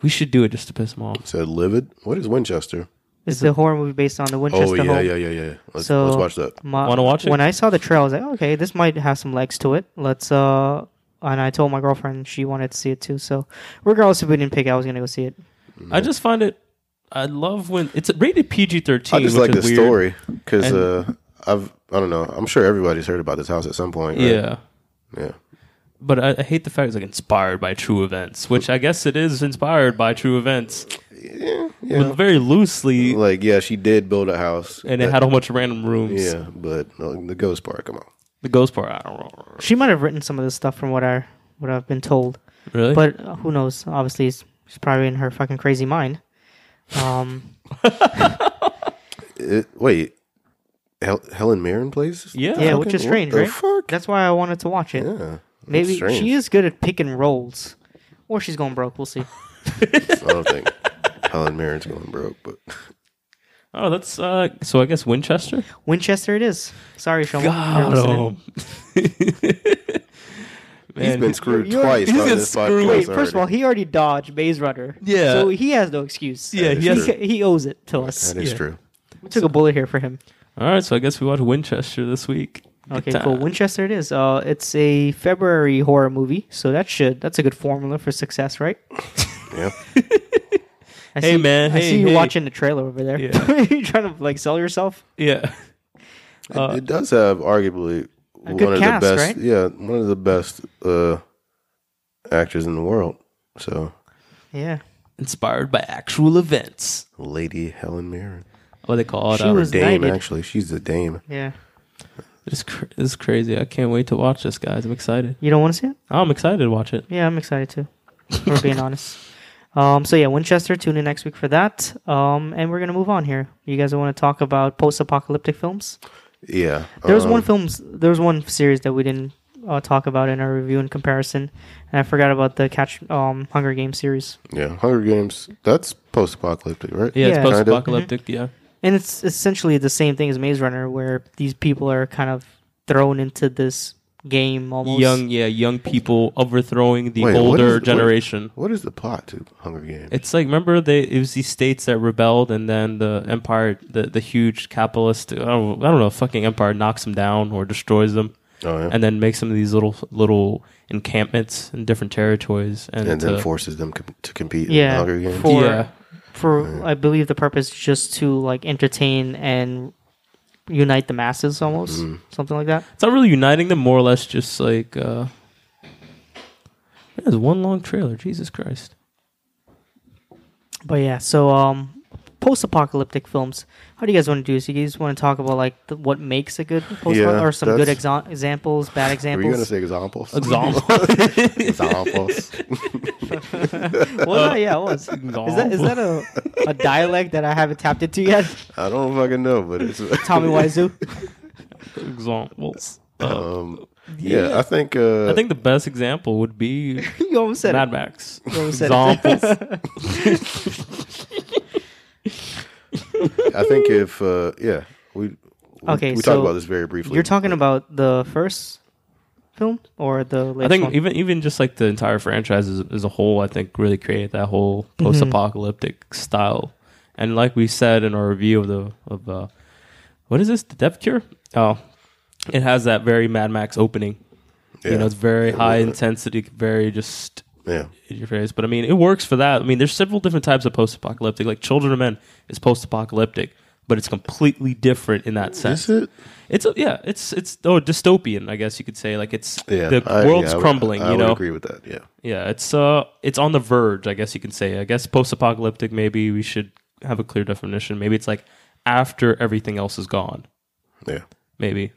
We should do it just to piss him off. Said Livid. What is Winchester? It's the horror movie based on the Winchester oh yeah, home. yeah, yeah, yeah. Let's, So- let's watch that. My- Wanna watch it? When I saw the trailer, I was like, okay, this might have some legs to it. Let's uh, and I told my girlfriend she wanted to see it too. So regardless if we didn't pick, I was gonna go see it. I just find it. I love when it's rated PG thirteen. I just like the weird. story because uh, I've I don't know. I'm sure everybody's heard about this house at some point. right? Yeah, yeah. but I, I hate the fact it's like inspired by true events, which I guess it is inspired by true events, Yeah, but yeah. very loosely, Like yeah, she did build a house, and it had a whole bunch of random rooms. yeah, but uh, the ghost part, come on. The ghost part, I don't know. She might have written some of this stuff from what I what I've been told, Really? but uh, who knows? Obviously, it's, she's probably in her fucking crazy mind. Um, (laughs) It, wait, Hel- Helen Mirren plays? this? yeah, yeah, which is What strange, the right? fuck? That's why I wanted to watch it. Yeah, Maybe strange. she is good at picking roles, or she's going broke. We'll see. (laughs) I don't think Helen Mirren's going broke, but Oh, that's uh. So I guess Winchester. Winchester, it is. Sorry, Sean. You're God, listening. oh. (laughs) he's Man, been screwed you're- twice he's on been this screwed. podcast. Wait, first of all, already. he already dodged Maze Runner. Yeah. So he has no excuse. Yeah, he has- he, he owes it to us. that is yeah. true. We took a bullet here for him. All right, so I guess we watch Winchester this week. Good Okay, cool. time. Winchester it is. Uh, it's a February horror movie, so that should that's a good formula for success, right? (laughs) Yeah, (laughs) I Hey, see, man, I hey, see you hey. watching the trailer over there. Yeah. (laughs) you trying to like sell yourself? Yeah. it, Uh, it does have arguably A one of cast, the best. right? Yeah, one of the best uh, actors in the world. So, Yeah. Inspired by actual events. Lady Helen Mirren, What they call it? She uh, was Dame. knighted. Actually, she's the Dame. Yeah. It's, cr- it's crazy. I can't wait to watch this, guys. I'm excited. You don't want to see it? I'm excited to watch it. Yeah, I'm excited too. For being (laughs) honest. Um, so yeah, Winchester. Tune in next week for that. Um, and we're gonna move on here. You guys want to talk about post-apocalyptic films? Yeah, There was um, one films. There was one series that we didn't uh, talk about in our review and comparison, and I forgot about the Catch um, Hunger Games series. Yeah, Hunger Games. That's post-apocalyptic, right? Yeah, Yeah. it's Kinda. post-apocalyptic. Yeah. And it's essentially the same thing as Maze Runner, where these people are kind of thrown into this game almost. Young, yeah, young people overthrowing the Wait, what older is- what- generation. What is the plot to Hunger Games? It's like remember they it was these states that rebelled and then the empire the, the huge capitalist I don't, I don't know fucking empire knocks them down or destroys them oh yeah, and then makes some of these little little encampments in different territories and, and then to- forces them com- to compete in Yeah, Hunger Games. for Yeah. for I believe the purpose is just to like entertain and unite the masses, almost Mm-hmm. something like that. it's not really uniting them more or less just like uh there's one long trailer Jesus Christ But yeah, so um, post-apocalyptic films. How do you guys want to do this? You guys want to talk about like the, what makes a good post Yeah, or some good that's- exa- examples, bad Were examples? you gonna say examples? example examples. (laughs) (laughs) (laughs) well, no, yeah, it was. Is that is that a, a dialect that I haven't tapped into yet? I don't fucking know, but it's Tommy Wiseau. examples Um, yeah, I think. Uh, I think the best example would be you almost said Mad it. Max You almost said examples I think if uh, yeah, we we- Okay, we so talked about this very briefly. You're talking about the first film or the latest I think one? even even just like the entire franchise as, as a whole, I think really created that whole Mm-hmm. post-apocalyptic style. And like we said in our review of the of uh, what is this? The Death Cure? Oh, it has that very Mad Max opening. Yeah. You know, it's very Yeah, high intensity, very just yeah, in your face. But I mean, it works for that. I mean, there's several different types of post-apocalyptic. Like Children of Men is post-apocalyptic, but it's completely different in that sense. Is it? It's a, yeah, it's it's oh dystopian, I guess you could say. Like it's Yeah, the I- world's yeah, I would- crumbling. I you would know, agree with that. Yeah, yeah, it's uh, it's on the verge. I guess you can say. I guess post-apocalyptic. Maybe we should have a clear definition. Maybe it's like after everything else is gone. yeah. Maybe.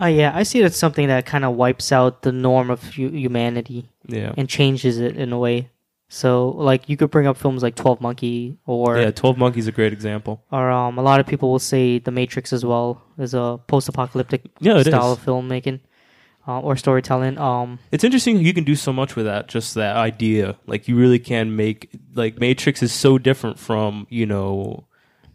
Uh, yeah, I see it as something that kind of wipes out the norm of hu- humanity Yeah. and changes it in a way. So, like, you could bring up films like Twelve Monkey or yeah, Twelve Monkeys is a great example. or um, a lot of people will say The Matrix as well is a post-apocalyptic Yeah, style is. of filmmaking uh, or storytelling. Um, It's interesting you can do so much with that, just that idea. Like you really can make like Matrix is so different from, you know,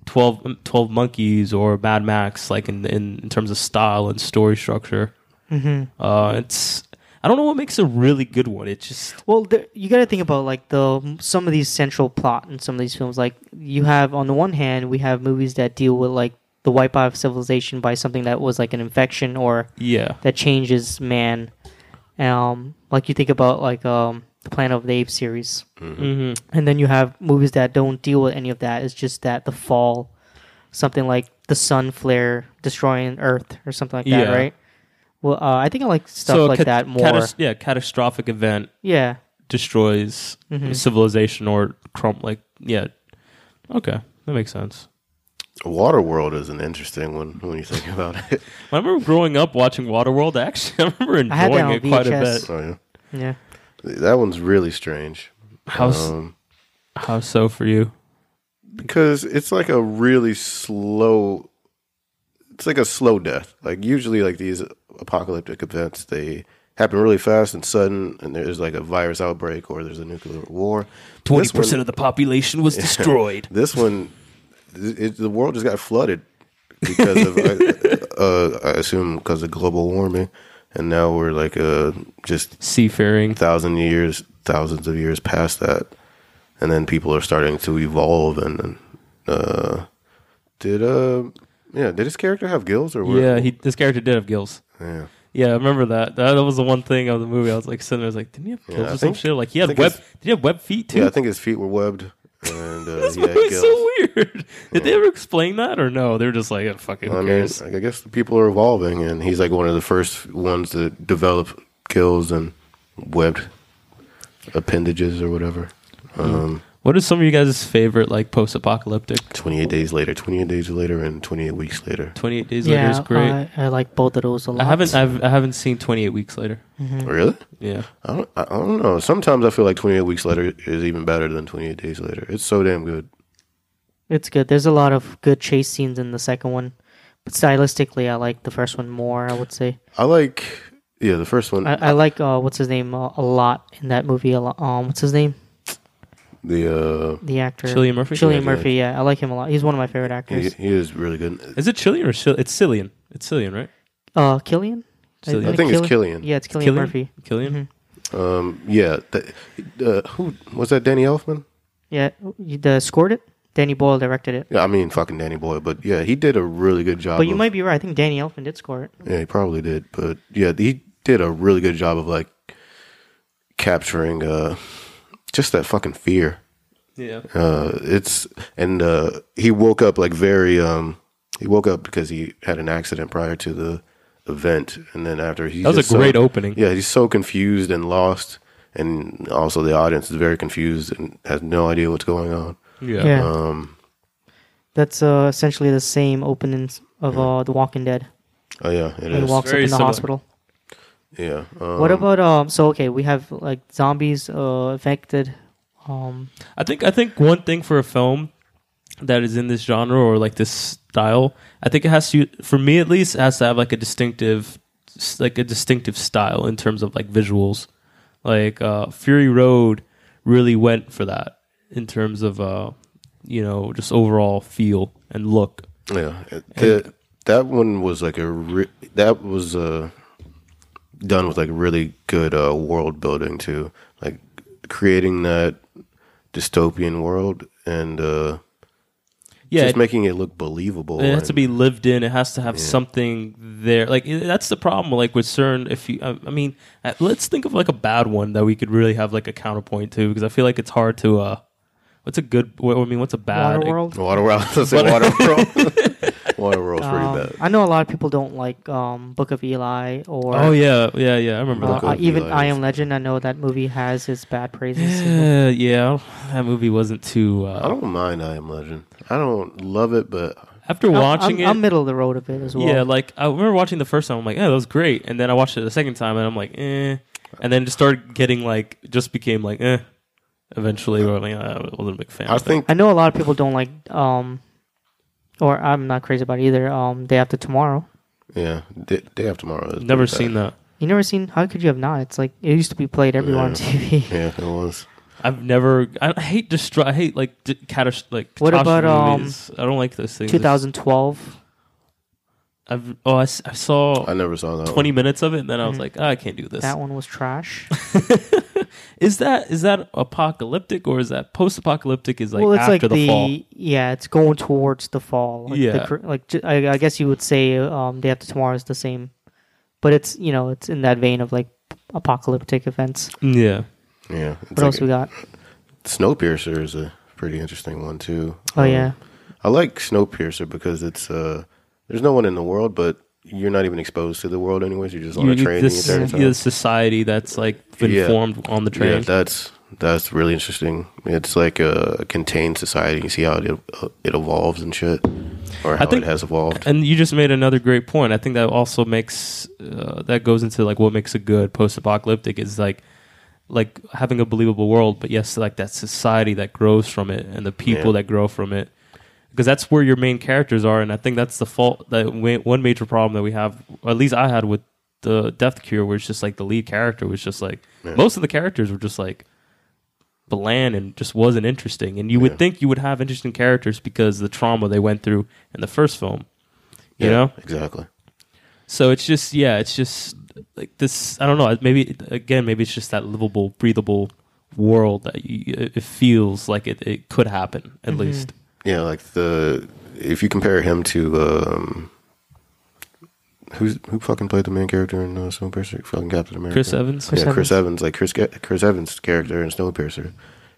12, 12 Monkeys or Mad Max, like in, in in terms of style and story structure. Mm-hmm. Uh, it's I don't know what makes a really good one. It just Well, there, you got to think about like the some of these central plot in some of these films. Like you have on the one hand, we have movies that deal with like the wipeout of civilization by something that was like an infection or yeah, that changes man. Um, like you think about like um the Planet of the Apes series, hmm and then you have movies that don't deal with any of that. It's just that the fall, something like the sun flare destroying Earth or something like that, Yeah. right? Well, uh, I think I like stuff so like cat- that more. catas- yeah, catastrophic event yeah, destroys Mm-hmm. civilization or crump. Like yeah, okay, that makes sense. Waterworld is an interesting one when you think (laughs) about it. I remember growing up watching Waterworld. Actually, (laughs) I remember I had that enjoying on it quite a bit. Oh yeah, yeah. that one's really strange. How's Um, how so for you? because it's like a really slow it's like a slow death. Like usually like these apocalyptic events they happen really fast and sudden and there's like a virus outbreak or there's a nuclear war. Twenty percent of the population was (laughs) destroyed. this one it, the world just got flooded because of uh, uh, i assume because of global warming. And now we're like uh just Seafaring. thousand years thousands of years past that. And then people are starting to evolve and, and uh did uh yeah did his character have gills or what? Yeah, he this character did have gills. yeah Yeah, I remember that. That was the one thing of the movie. I was like sitting there, I was like, didn't he have gills I or some shit? Like he had web. Did he have web feet too? yeah i think his feet were webbed and uh, (laughs) this movie's gills so weird. Did they ever explain that or no? They were just like, oh, fucking I mean, I guess the people are evolving, and he's like one of the first ones to develop gills and webbed appendages or whatever. Um, What is some of you guys' favorite like post-apocalyptic? 28 days later, 28 days later, and 28 weeks later. Twenty Eight Days Later is great. I, I like both of those a lot. I haven't I've, I haven't seen Twenty Eight Weeks Later. Really? Yeah, I don't, I don't know. Sometimes I feel like 28 weeks later is even better than 28 days later. It's so damn good. It's good. There's a lot of good chase scenes in the second one, but stylistically, I like the first one more. I would say I like, yeah, the first one. I, I like uh, what's his name uh, a lot in that movie. A lot. Um, what's his name? The uh, The actor Cillian Murphy? Cillian Yeah, Murphy. Yeah, I like him a lot. He's one of my favorite he, actors. he is really good. is it Chilean or Sil- it's Cillian? It's Cillian, right? Uh, Killian. Cillian. I think it's Killian. Yeah, it's Killian Cillian? Murphy. Killian. Um, yeah, the, uh, who was that? Danny Elfman. Yeah, you- the scored it. Danny Boyle directed it. Yeah, I mean fucking Danny Boyle, but yeah, he did a really good job. But you of- might be right. I think Danny Elfman did score it. Yeah, he probably did, but yeah, he did a really good job of like capturing uh just that fucking fear. Yeah. Uh it's and uh he woke up like very um he woke up because he had an accident prior to the event and then after he That was a great opening. Yeah, he's so confused and lost and also the audience is very confused and has no idea what's going on. Yeah. Yeah. Um That's uh, essentially the same opening of uh, The Walking Dead. oh yeah, it He is. walks up Very in the similar. hospital. Yeah. Um, what about um? So okay, we have like zombies uh, affected. Um, I think I think one thing for a film that is in this genre or like this style, I think it has to for me at least it has to have like a distinctive like a distinctive style in terms of like visuals. Like uh Fury Road really went for that in terms of uh you know, just overall feel and look. Yeah, the, that one was like a re- that was uh, done with like really good uh, world building too, like creating that dystopian world and uh, Yeah, just it, making it look believable. it has to be lived in. It has to have something there. Like that's the problem. Like with CERN, if you, I, I mean, uh, let's think of like a bad one that we could really have like a counterpoint to, because I feel like it's hard to, uh, what's a good? What, I mean, what's a bad? Waterworld. Waterworld. (laughs) Let's say Waterworld. (laughs) (laughs) Waterworld's pretty Um, bad. I know a lot of people don't like um, Book of Eli or Oh yeah, yeah, yeah. I remember uh, that. Book uh, of even Eli I Am Legend. I know that movie has its bad praises. Yeah, yeah. That movie wasn't too. I Uh, don't mind I Am Legend. I don't love it, but after I'm- watching I'm, it, I'm middle of the road of it as well. yeah, like I remember watching the first time. I'm like, yeah, that was great. And then I watched it the second time, and I'm like, eh. And then just started getting like, just became like, eh. Eventually, or like, I wasn't a big fan. I of it. think I know a lot of people don't like, um, or I'm not crazy about either. Um, Day After Tomorrow. yeah, Day, Day After Tomorrow. Is never seen that. You never seen? How could you have not? It's like it used to be played everywhere on TV. (laughs) Yeah, it was. I've never. I hate destroy. I hate like d- catas- like What about, um, movies. I don't like those things. 2012. I've oh I, s- I saw I never saw that. 20 minutes of it, and then I was Mhm. like, "Ah, I can't do this. That one was trash. (laughs) Is that is that apocalyptic or is that post-apocalyptic? Is like well, it's after like the, the, fall. yeah, it's going towards the fall. Like the Yeah. cr- like j- I, I guess you would say um, Day After Tomorrow is the same, but it's you know it's in that vein of like apocalyptic events. Yeah, Yeah. What like else we got? Snowpiercer is a pretty interesting one too. Oh Um, yeah, I like Snowpiercer because it's uh, there's no one in the world, but you're not even exposed to the world anyways. You're just on You- a train this the entire time. society that's like been Yeah. formed on the train. Yeah, that's that's really interesting. It's like a contained society. You see how it it evolves and shit, or how think- it has evolved. and you just made another great point. I think that also makes uh, that goes into like what makes a good post-apocalyptic is like like having a believable world, but yes, like that society that grows from it and the people Yeah. that grow from it, because that's where your main characters are. And I think that's the fault that wa- one major problem that we have, at least I had with the Death Cure, where it's just like the lead character was just like Yeah. most of the characters were just like bland and just wasn't interesting. And you would think you would have interesting characters because the trauma they went through in the first film. You yeah, know, exactly. so it's just yeah, it's just like this. I don't know. Maybe again, maybe it's just that livable, breathable world that you, it feels like it, it could happen at Mm-hmm. least. Yeah, like the if you compare him to um, who's who fucking played the main character in uh, Snowpiercer? Fucking Captain America. Chris Evans. Chris yeah, Chris Evans. Evans. Like Chris Chris Evans' character in Snowpiercer,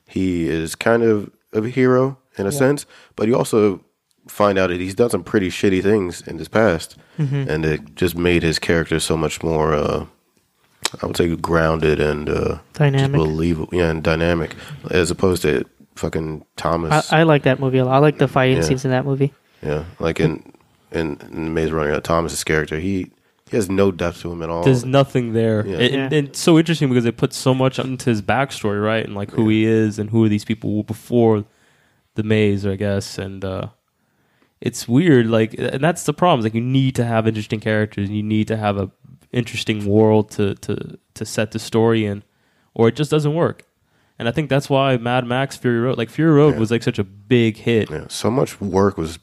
he is kind of of a hero in a sense, but you also find out that he's done some pretty shitty things in his past, Mm-hmm. and it just made his character so much more. Uh, I would say grounded and uh, Dynamic. just believable, yeah, and dynamic, as opposed to fucking Thomas. I, I like that movie a lot. I like the fighting Yeah. scenes in that movie. Yeah, like in in, in Maze Runner, Thomas's character, he he has no depth to him at all. There's nothing there. Yeah. And, Yeah. and it's so interesting because they put so much into his backstory, right? And like who he is and who are these people before the maze, I guess. And uh, it's weird. Like, and that's the problem. Like, you need to have interesting characters. You need to have a interesting world to to to set the story in, or it just doesn't work. And I think that's why Mad Max Fury Road, like Fury Road, Yeah. was like such a big hit. yeah, so much work was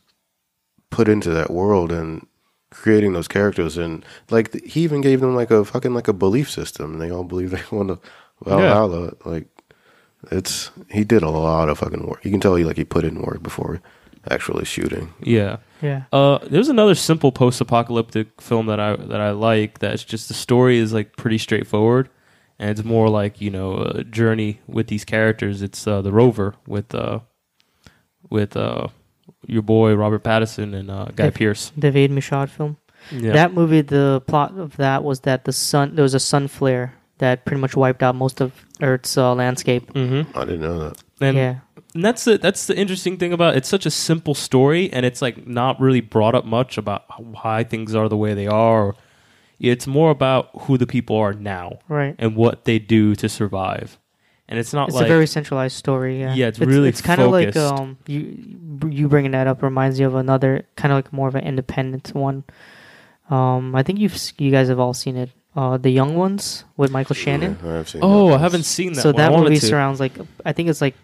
put into that world and creating those characters, and like th- he even gave them like a fucking like a belief system, and they all believe (laughs) they want to Valhalla. Like it's he did a lot of fucking work. You can tell he like he put in work before actually shooting. Yeah. Yeah. Uh, there's another simple post-apocalyptic film that I that I like. That's just the story is like pretty straightforward, and it's more like you know a journey with these characters. It's uh, the Rover with uh, with uh, your boy Robert Pattinson and uh, Guy Yeah. Pearce. David Michôd film. Yeah. That movie, the plot of that was that the sun there was a sun flare that pretty much wiped out most of Earth's uh, landscape. mm-hmm. I didn't know that. And, yeah, and that's the that's the interesting thing about it. it's such a simple story, and it's like not really brought up much about why things are the way they are. It's more about who the people are now. right. and what they do to survive. And it's not It's like a very centralized story. Yeah, Yeah, it's really It's kind of like um you you bringing that up reminds me of another kind of like more of an independent one. Um, I think you've you guys have all seen it. Uh, the Young Ones with Michael Shannon. Yeah, I've oh. I haven't seen that. so one. That wanted movie to. surrounds like I think it's like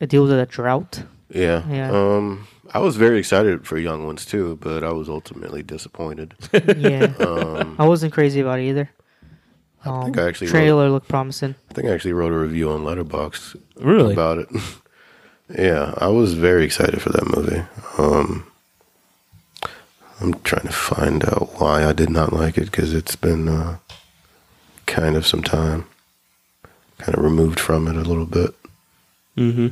it deals with a drought. Yeah. Yeah. Um, I was very excited for Young Ones too, but I was ultimately disappointed. yeah, (laughs) Um, I wasn't crazy about it either. I Um, think I actually wrote, trailer looked promising. I think I actually wrote a review on Letterboxd Really? about it. (laughs) yeah, I was very excited for that movie. Um, I'm trying to find out why I did not like it because it's been uh, kind of some time, kind of removed from it a little bit. mm-hmm.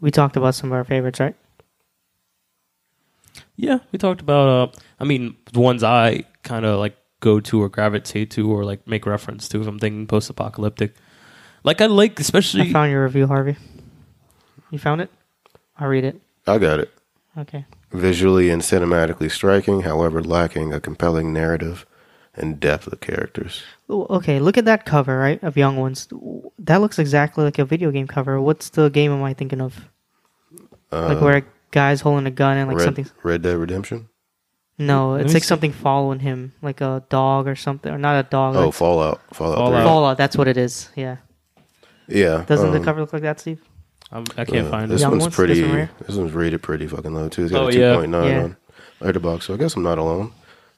We talked about some of our favorites, right? Yeah, we talked about. Uh, I mean, the ones I kind of like go to or gravitate to or like make reference to if I'm thinking post-apocalyptic. Like I like, especially I found your review, Harvey. You found it? I'll read it. I got it. Okay. Visually and cinematically striking, however, lacking a compelling narrative and depth of characters. Okay, look at that cover, right? Of Young Ones. That looks exactly like a video game cover. What's the game am I thinking of? like where a guy's holding a gun and like Red, something. Red Dead Redemption. No, it's like see. something following him, like a dog or something, or not a dog. Oh, like Fallout. Fallout. Fallout. 3. Fallout. That's what it is. Yeah. Yeah. Doesn't the um, cover look like that, Steve? I'm, I can't uh, find this it. Young one's ones, pretty. this one right This one's rated pretty fucking low too. It's got Oh, a yeah. two point nine Yeah. on Letterboxd, so I guess I'm not alone.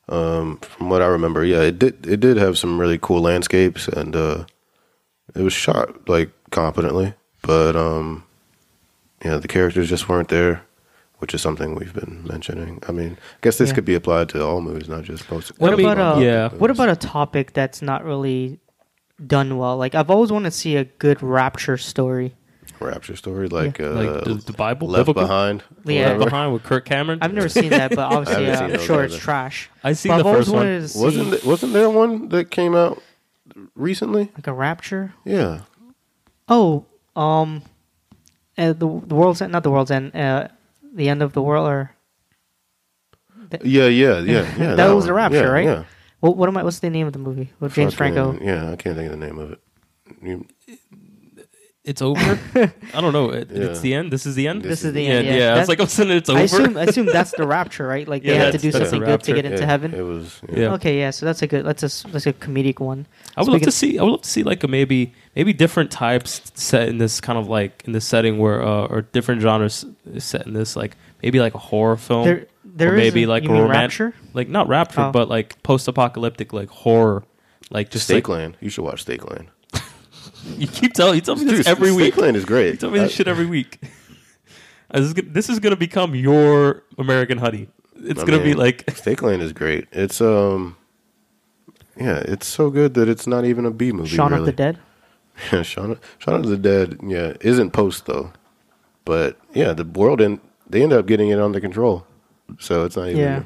Um, from what I remember, yeah, it did. It did have some really cool landscapes, and uh, it was shot like competently. But um, yeah, the characters just weren't there, which is something we've been mentioning. I mean, I guess this Yeah. could be applied to all movies, not just post. What about a yeah. What about a topic that's not really done well? Like I've always wanted to see a good rapture story. Rapture story, like uh, Like the, the Bible, Left biblical? Behind? Yeah. Left Behind with Kirk Cameron. I've never seen that, but (laughs) obviously haven't uh, I'm those sure it's trash. I seen But the I've first one. wanted to see Wasn't th- wasn't there one that came out recently? like a rapture. Yeah, Oh, um, uh, the the world's end, not the world's end. Uh, the end of the world, or yeah, yeah, yeah, yeah. (laughs) That was the. Rapture, Yeah, right? Yeah. what what am I? What's the name of the movie? With James Fucking- Franco. Yeah, I can't think of the name of it. You- It's over. (laughs) I don't know. It, It's the end. This is the end. This is the yeah, end. Yeah, yeah. I was That's- like, I'm saying it's over. I assume I assume that's the (laughs) rapture, right? Like they Yeah, have to that's- do that's something the good to get rapture. into yeah, heaven. It was. Yeah. Okay, yeah. So that's a good. That's a that's a comedic one. I would love Speaking- to see. I would love to see like a maybe maybe different types set in this kind of like in this setting where uh, or different genres set in this like maybe like a horror film. There, there or is maybe a- like you a mean romantic, rapture. like not rapture, Oh. but like post-apocalyptic, like horror, like just like Stakeland. You should watch Stakeland. You keep telling you tell me this Dude, every week. Stakeland is great. You tell me this I- shit every week. (laughs) This is, gonna, this is gonna become your American Honey. It's I gonna be mean, like (laughs) Stakeland is great. It's um, yeah, it's so good that it's not even a B movie. Shaun really. of the Dead. (laughs) Yeah, Shaun, Shaun of the Dead. Yeah, isn't post though, but yeah, the world and they end up getting it under control, so it's not even. Yeah,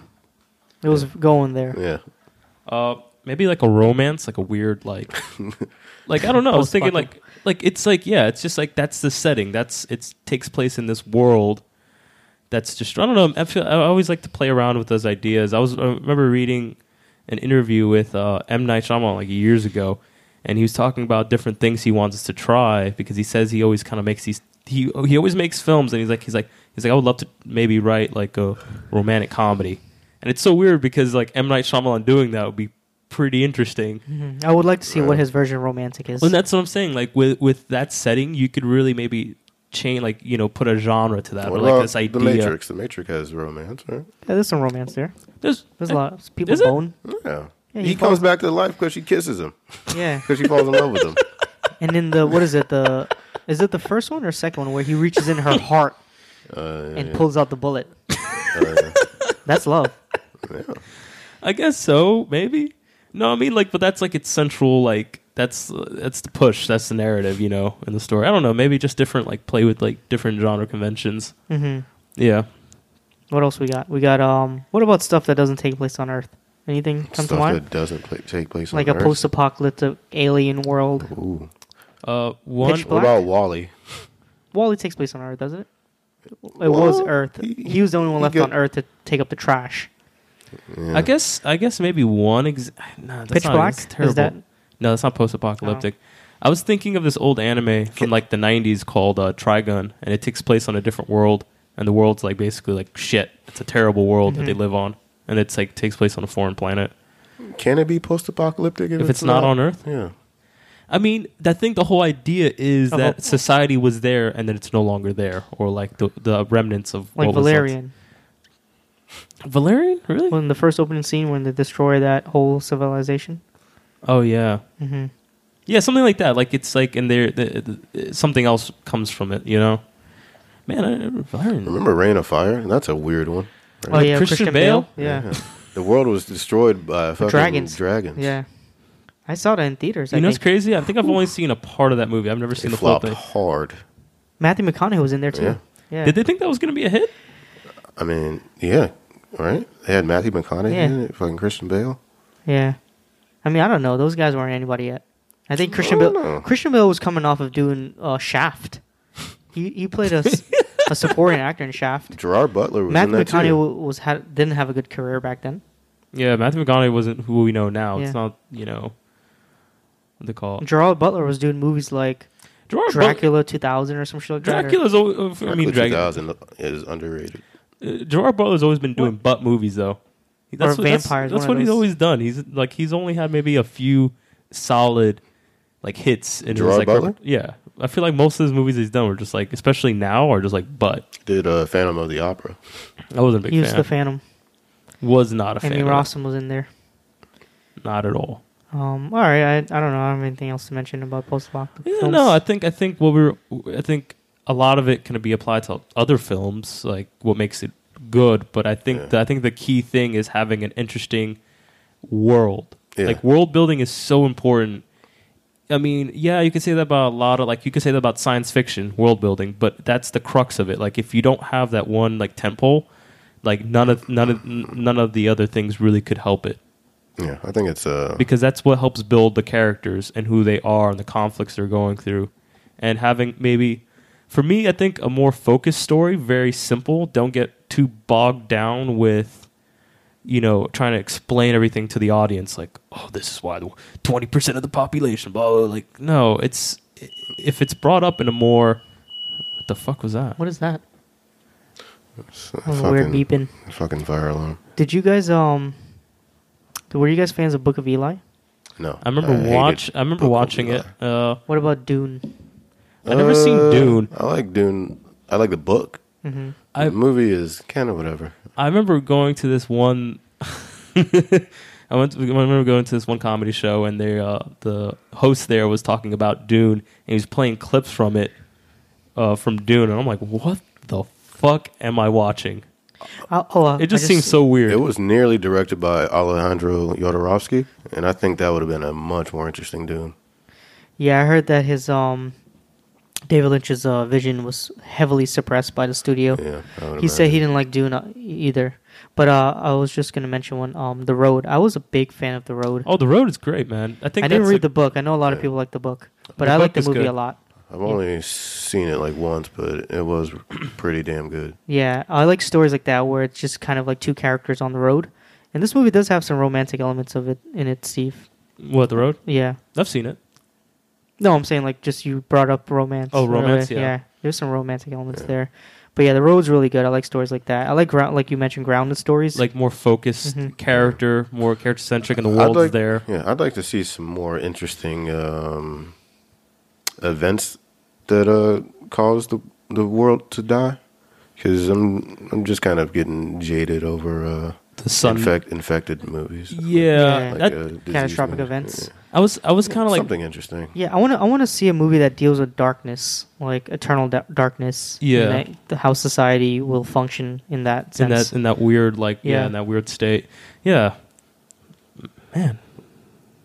it was going there. Yeah. Uh, maybe like a romance, like a weird like, like I don't know. I was thinking like, like it's like yeah, it's just like that's the setting. That's it takes place in this world. That's just I don't know. I feel I always like to play around with those ideas. I was I remember reading an interview with uh, M Night Shyamalan like years ago, and he was talking about different things he wants us to try because he says he always kind of makes these. He he always makes films, and he's like he's like he's like I would love to maybe write like a romantic comedy, and it's so weird because like M Night Shyamalan doing that would be pretty interesting. Mhm. I would like to see what his version of romantic is. Well, and that's what I'm saying. Like with with that setting, you could really maybe chain like you know put a genre to that What or like this idea. The Matrix. The Matrix has romance, right? yeah, there's some romance there. There's, There's a lot. People Is it? bone. Yeah. Yeah, he, he comes back to life because she kisses him. Yeah, (laughs) Because she falls in love with him. (laughs) and then the what is it? The is it the first one or second one where he reaches in her heart (laughs) Uh, and yeah. pulls out the bullet? Uh, That's love. I guess so, maybe. No, I mean like, but that's like its central like that's that's the push. That's the narrative, you know, in the story. I don't know, maybe just different like play with like different genre conventions. hmm Yeah. What else we got? We got um. What about stuff that doesn't take place on Earth? Anything come to stuff mind? that doesn't pla take place Like on a Earth. post-apocalyptic alien world. Ooh. Uh, one. Pitch What Black? about WALL-E? WALL-E takes place on Earth, doesn't it? It was Well, Earth. he- He, was the only one he left got- on Earth to take up the trash. Yeah. I guess I guess maybe one. Ex- (sighs) no, that's Pitch not, Black that's terrible. is that? No, that's not post-apocalyptic. I was thinking of this old anime from like the '90s called uh, Trigun, and it takes place on a different world, and the world's like basically like shit. It's a terrible world that they Mm-hmm. live on, and it's like takes place on a foreign planet. Can it be post-apocalyptic if, If it's not on Earth? Yeah. I mean, I think the whole idea is Oh, that oh. society was there and then it's no longer there, or like the the remnants of Like what was once- Valerian. Valerian, really? When the first opening scene when they destroy that whole civilization. Oh yeah, hmm yeah, something like that. Like it's like in there, the, the, something else comes from it. You know, man, I, Valerian. Remember Reign of Fire? That's a weird one. Oh yeah, Christian Christian, Bale? Bale. Yeah. (laughs) The world was destroyed by fucking dragons. Dragons. yeah, I saw that in theaters. You I know what's think. crazy? I think I've only seen a part of that movie. I've never It seen the full flopped thing. hard. Matthew McConaughey was in there too. Yeah. Yeah. Did they think that was going to be a hit? I mean, yeah, right. They had Matthew McConaughey Yeah. in it, fucking Christian Bale. Yeah. I mean, I don't know. Those guys weren't anybody yet. I think Christian don't Bale. know. Christian Bale was coming off of doing uh, Shaft. He he played a, a supporting actor in Shaft. Gerard Butler was Matthew in that McConaughey too. was had didn't have a good career back then. Yeah, Matthew McConaughey wasn't who we know now. Yeah. It's not, you know, what they call it. Gerard Butler was doing movies like Gerard Butler- Dracula 2000 or some shit like that. or- Dracula's. I mean, Dracula Dracula. 2000 is underrated. Uh, Gerard Butler's always been doing butt movies though. That's Or what, vampires, That's, one of what he's always done. He's like he's only had maybe a few solid like hits in Gerard his like Butler? yeah. I feel like most of his movies he's done were just like, especially now, are just like butt. Did uh, Phantom of the Opera. I wasn't a big He was fan. the Phantom. was not a fan. Emmy of it. Rossum was in there. Not at all. Um, all right, I, I don't know. I don't have anything else to mention about post apocalyptic Yeah, no, I think I think what we're I think a lot of it can be applied to other films, like what makes it good. But I think Yeah. the, I think the key thing is having an interesting world. Yeah. Like world building is so important. I mean, yeah, you can say that about a lot of like you can say that about science fiction world building, but that's the crux of it. Like if you don't have that one like temple, like none of none of none of the other things really could help it Yeah, I think it's uh, because that's what helps build the characters and who they are and the conflicts they're going through and having maybe for me i think a more focused story very simple don't get too bogged down with you know trying to explain everything to the audience like oh this is why 20% of the population blah, blah, blah. like no it's if it's brought up in a more what the fuck was that What is that? it's a That weird fucking, beeping. fucking fire alarm. Did you guys um? Were you guys fans of Book of Eli? No, i remember hated watch i remember Book watching it uh What about Dune? I never seen Uh, dune I like Dune. I like the book. hmm I- the movie is kind of whatever. I remember going to this one. (laughs) I went. To, I remember going to this one comedy show, and they, uh, the host there was talking about Dune, and he was playing clips from it, uh, from Dune, and I'm like, what the fuck am I watching? Oh, oh, uh, It just I seems so weird. It was nearly directed by Alejandro Jodorowsky, and I think that would have been a much more interesting Dune. Yeah, I heard that his um, David Lynch's uh, vision was heavily suppressed by the studio. Yeah, I would He said he didn't like Dune uh, either. But uh, I was just gonna mention one. Um, The Road. I was a big fan of The Road. oh, the road is great, man. I think I didn't read like- the book. I know a lot of people like the book, but The I like the movie good. a lot. I've only seen it like once, but it was (clears throat) pretty damn good. Yeah, I like stories like that where it's just kind of like two characters on the road. And this movie does have some romantic elements of it in it, Steve. what the road. Yeah. I've seen it. No, I'm saying like just you brought up romance. Oh, romance, earlier. yeah. There's some romantic elements Yeah. there. But yeah, the road's really good. I like stories like that. I like ground, like you mentioned, grounded stories. Like more focused Mhm. character, more character centric, and the world's like- there. Yeah, I'd like to see some more interesting um, events that uh, caused the the world to die. Because I'm I'm just kind of getting jaded over uh, The sun. infect, infected movies. yeah, Yeah. that- uh, disease catastrophic movies. events. I was. I was kind of like something interesting. yeah, I want to. I want to see a movie that deals with darkness, like eternal da- darkness. and Yeah. that- the how society will function in that in sense. that in that weird like yeah. Yeah. in that weird state. Yeah, man,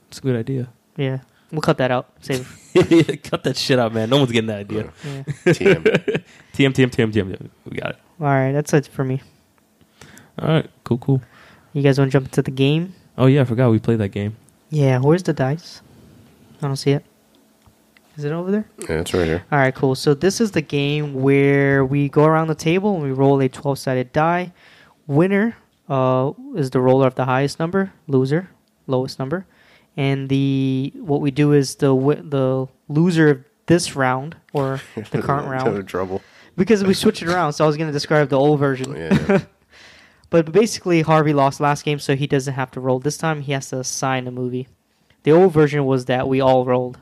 it's a good idea. yeah, we'll cut that out. Save. (laughs) Cut that shit out, man. No one's getting that idea. yeah. TM. (laughs) TM TM TM TM. We got it. All right, that's it for me. All right, cool, cool. You guys want to jump into the game? Oh yeah, I forgot we played that game. Yeah. Where's the dice? I don't see it. Is it over there? yeah, it's right here. All right, cool. So this is the game where we go around the table and we roll a 12-sided die. Winner uh, is the roller of the highest number. Loser, lowest number. And the what we do is the the loser of this round or (laughs) the current Into round trouble. because we switch it around. So I was going to describe the old version. Yeah. (laughs) But basically, Harvey lost last game, so he doesn't have to roll this time. He has to sign a movie. The old version was that we all rolled.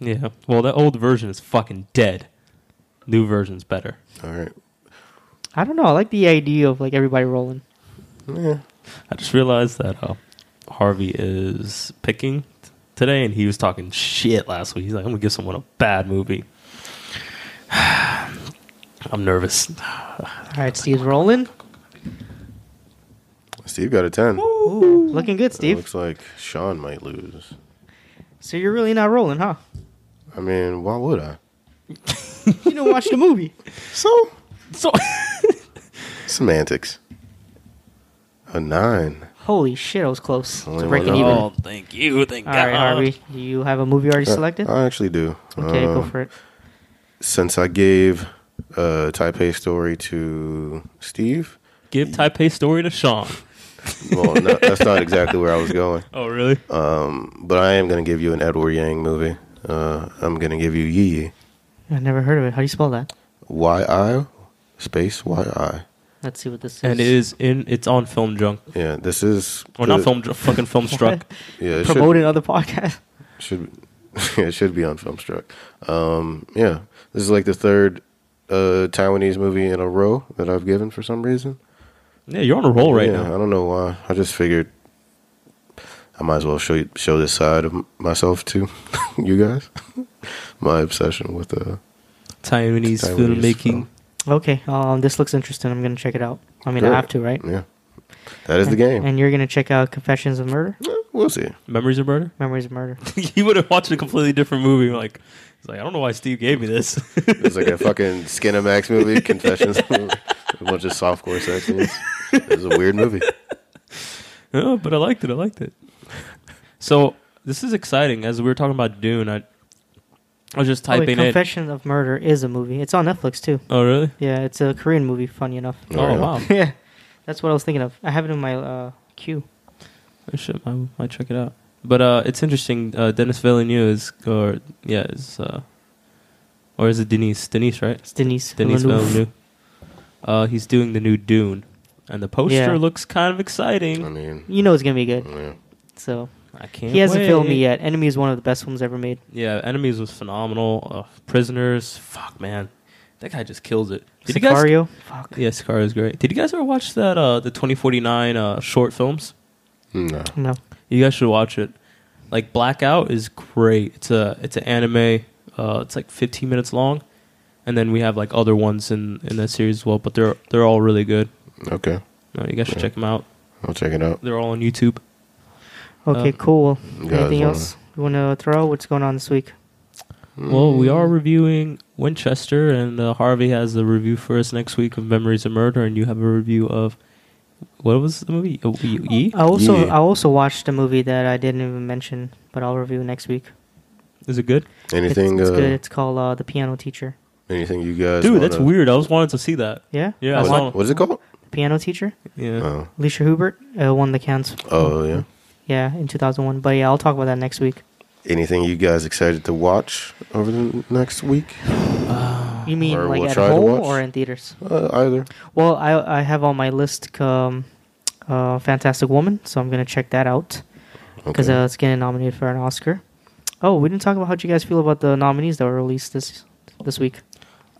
Yeah. Well, that old version is fucking dead. New version's better. All right. I don't know. I like the idea of like everybody rolling. Yeah. I just realized that uh, Harvey is picking t- today, and he was talking shit last week. He's like, "I'm gonna give someone a bad movie." (sighs) I'm nervous. (sighs) All right, Steve's rolling. Steve got a 10. Ooh, looking good, It Steve. looks like Sean might lose. So you're really not rolling, huh? I mean, why would I? (laughs) you didn't watch the movie. So So (laughs) semantics. A nine. Holy shit, I was close Only to breaking even. All oh, thank you, thank right, God. Harvey, do you have a movie already selected? I actually do. Okay, go Um, for it. Since I gave uh, Taipei story to Steve, Give Taipei story to Sean. Well, no, that's not exactly where I was going. (laughs) Oh, really? Um, but I am going to give you an Edward Yang movie. Uh, I'm going to give you Yi Yi. I never heard of it. How do you spell that? Y I space Y I. Let's see what this is. and it is in. It's on Film Drunk Yeah, this is or not Film Drunk, fucking Film (laughs) Struck. Yeah, it should, promoting other podcasts. should (laughs) it should be on Filmstruck. Um, yeah, this is like the third uh, Taiwanese movie in a row that I've given for some reason. Yeah, you're on a roll right yeah, now. I don't know why. I just figured I might as well show you, show this side of myself to (laughs) you guys. (laughs) My obsession with uh, Taiwanese, Taiwanese filmmaking. film. Okay, um, this looks interesting. I'm gonna check it out. I mean, I have to, right? Yeah, that is the game. And you're gonna check out Confessions of Murder, Eh, we'll see. Memories of Murder. Memories of Murder. (laughs) you would have watched a completely different movie. Like, it's like I don't know why Steve gave me this. It's like a (laughs) fucking Skinamax movie, Confessions, (laughs) a bunch of softcore sex scenes. It was a weird movie. Oh, but I liked it. I liked it. So this is exciting. As we were talking about Dune, I, I was just Oh, wait, typing in. Confession of Murder is a movie. It's on Netflix too. Oh, really? Yeah, it's a Korean movie. Funny enough. Oh, yeah. wow. (laughs) yeah, that's what I was thinking of. I have it in my uh, queue. I should. I might check it out. But uh, it's interesting. Uh, Denis Villeneuve is, or yeah, is, uh, or is it Denise? Denise, right? It's Denise. Denise Villeneuve. Villeneuve. Uh, he's doing the new Dune, and the poster Yeah. looks kind of exciting. I mean, You know it's gonna be good. yeah. So I can't. he hasn't filmed me yet. Enemy is one of the best films ever made. Yeah, Enemies was phenomenal. Uh, Prisoners, fuck man, that guy just kills it. Did you guys? Sicario. Fuck. Yeah, Sicario is great. Did you guys ever watch that? Uh, the twenty forty nine uh, short films. no. No. You guys should watch it. Like Blackout is great. It's a it's an anime. Uh, it's like 15 minutes long, and then we have like other ones in in that series as well. But they're they're all really good. Okay, No, you guys should Yeah. check them out. I'll check it out. They're all on YouTube. Okay, Uh, cool. Anything wanna- else you want to throw? What's going on this week? Well, we are reviewing Winchester, and uh, Harvey has the review for us next week of Memories of Murder, and you have a review of what was the movie? Oh, E? E? I also Yeah. I also watched a movie that I didn't even mention, but I'll review next week. Is it good? Anything? It's, it's uh, good. It's called uh, The Piano Teacher. Anything you guys? Dude, that's wanna- weird. I was wanting to see that. Yeah. Yeah, I I saw- watched What, what is it called? The Piano Teacher. Yeah. Oh, Alicia Huppert uh, won the Cannes. oh yeah. Yeah, in 2001. But yeah, I'll talk about that next week. Anything you guys excited to watch over the next week? You mean Or like we'll at home or in theaters? Uh, either. Well, I I have on my list um, uh, Fantastic Woman, so I'm gonna check that out because Okay. uh, it's getting nominated for an Oscar. Oh, we didn't talk about how you guys feel about the nominees that were released this this week.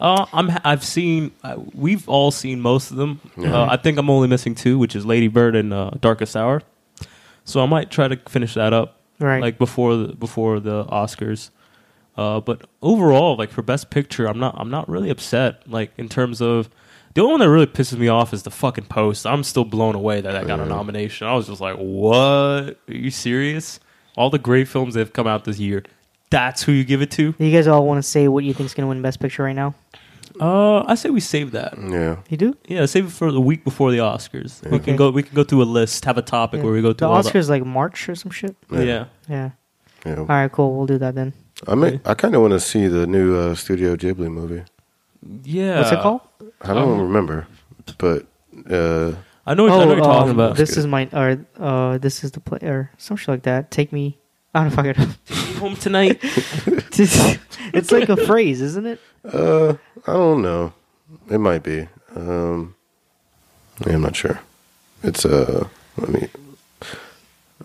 Uh, I'm. I've seen. Uh, we've all seen most of them. Yeah. Uh, I think I'm only missing two, which is Lady Bird and uh, Darkest Hour. So I might try to finish that up, Right. like before the before the Oscars. Uh, but overall, like for Best Picture, I'm not. I'm not really upset. Like in terms of the only one that really pisses me off is the fucking Post. I'm still blown away that I got a nomination. I was just like, what? Are you serious? All the great films that have come out this year. That's who you give it to? you guys all want to say what you think's gonna win Best Picture right now? Uh, I say we save that. Yeah. You do? Yeah, save it for the week before the Oscars. We Okay. can go. We can go through a list, have a topic where we go the through all Oscars like March or some shit. The, yeah. Yeah. Yeah. All right, cool. We'll do that then. I mean, I kind of want to see the new uh, Studio Ghibli movie. yeah. What's it called? I don't remember, but uh, I know. I know what you're talking um, about. This is my or uh, this is the play or some shit like that. Take me. I don't fucking know. home tonight. (laughs) it's like a phrase, isn't it? uh, I don't know. It might be. Um, yeah, I'm not sure. It's uh, let me.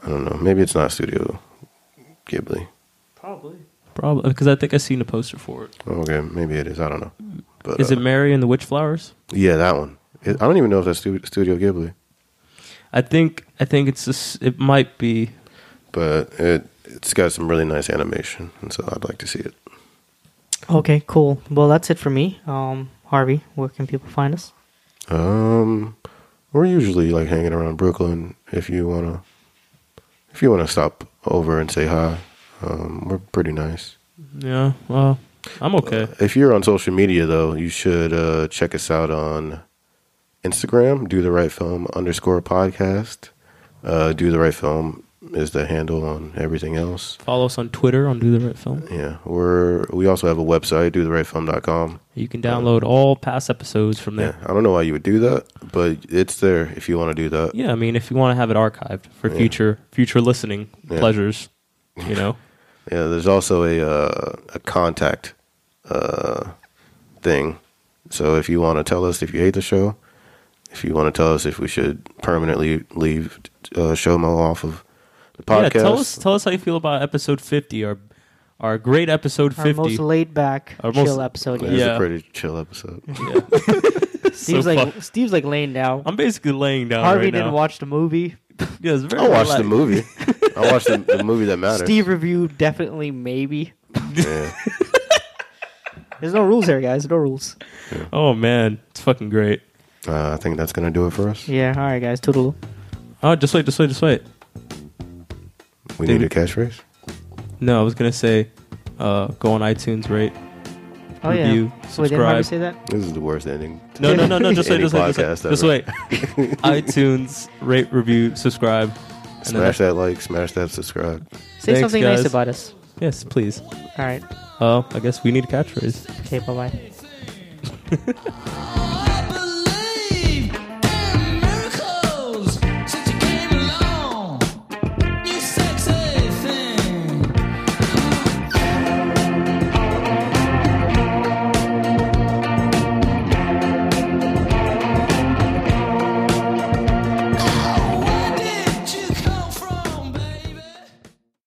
I don't know. Maybe it's not Studio Ghibli. Probably. Probably because I think I seen a poster for it. Okay, maybe it is. I don't know. But Is uh, it Mary and the Witch Flowers? Yeah, that one. It, I don't even know if that's stu- Studio Ghibli, I think. I think it's just. It might be. but it it's got some really nice animation, and so I'd like to see it. Okay, cool. Well, that's it for me. Um, Harvey, where can people find us? Um, we're usually like hanging around Brooklyn. If you wanna, if you wanna stop over and say hi, um, we're pretty nice. Yeah. Well, I'm okay. If you're on social media, though, you should uh, check us out on Instagram. Do the right film underscore podcast. Uh, do the right film is the handle on everything else. Follow us on Twitter on Do the Right Film. Yeah, we're we also have a website, do the right film.com. You can download all past episodes from Yeah, there. I don't know why you would do that, but it's there if you want to do that. Yeah, I mean, if you want to have it archived for Yeah. future future listening Yeah. pleasures, you know. (laughs) Yeah, there's also a uh, a contact uh, thing. So if you want to tell us if you hate the show, if you want to tell us if we should permanently leave uh, Showmo off of the podcast, Yeah, tell us tell us how you feel about episode 50, our our great episode Our 50. most laid back, Our most- chill episode. It Yeah. is Yeah. a pretty chill episode. Yeah. (laughs) (laughs) Steve's So like fu- Steve's like laying down. I'm basically laying down Harvey right didn't now. watch the movie. (laughs) Yeah, it's very I watched the movie. I watched the, the movie that matters. Steve reviewed definitely maybe. Yeah. (laughs) There's no rules here, guys. No rules. Oh man, it's fucking great. Uh, I think that's gonna do it for us. Yeah. All right, guys. Toodaloo. Oh, just wait, just wait, just wait. We Did need we- a catchphrase. No, I was gonna say, uh, go on iTunes, rate, Oh yeah. review, Wait, didn't Harvey subscribe. say that? This is the worst ending. No, no, no, no. Just wait, Any just wait, just wait. podcast Just ever. wait. (laughs) iTunes, rate, review, subscribe. And then Smash that like, smash that subscribe. Say Thanks, something guys. nice about us. Yes, please. All right. Uh, I guess we need a catchphrase. Okay. Bye bye. (laughs)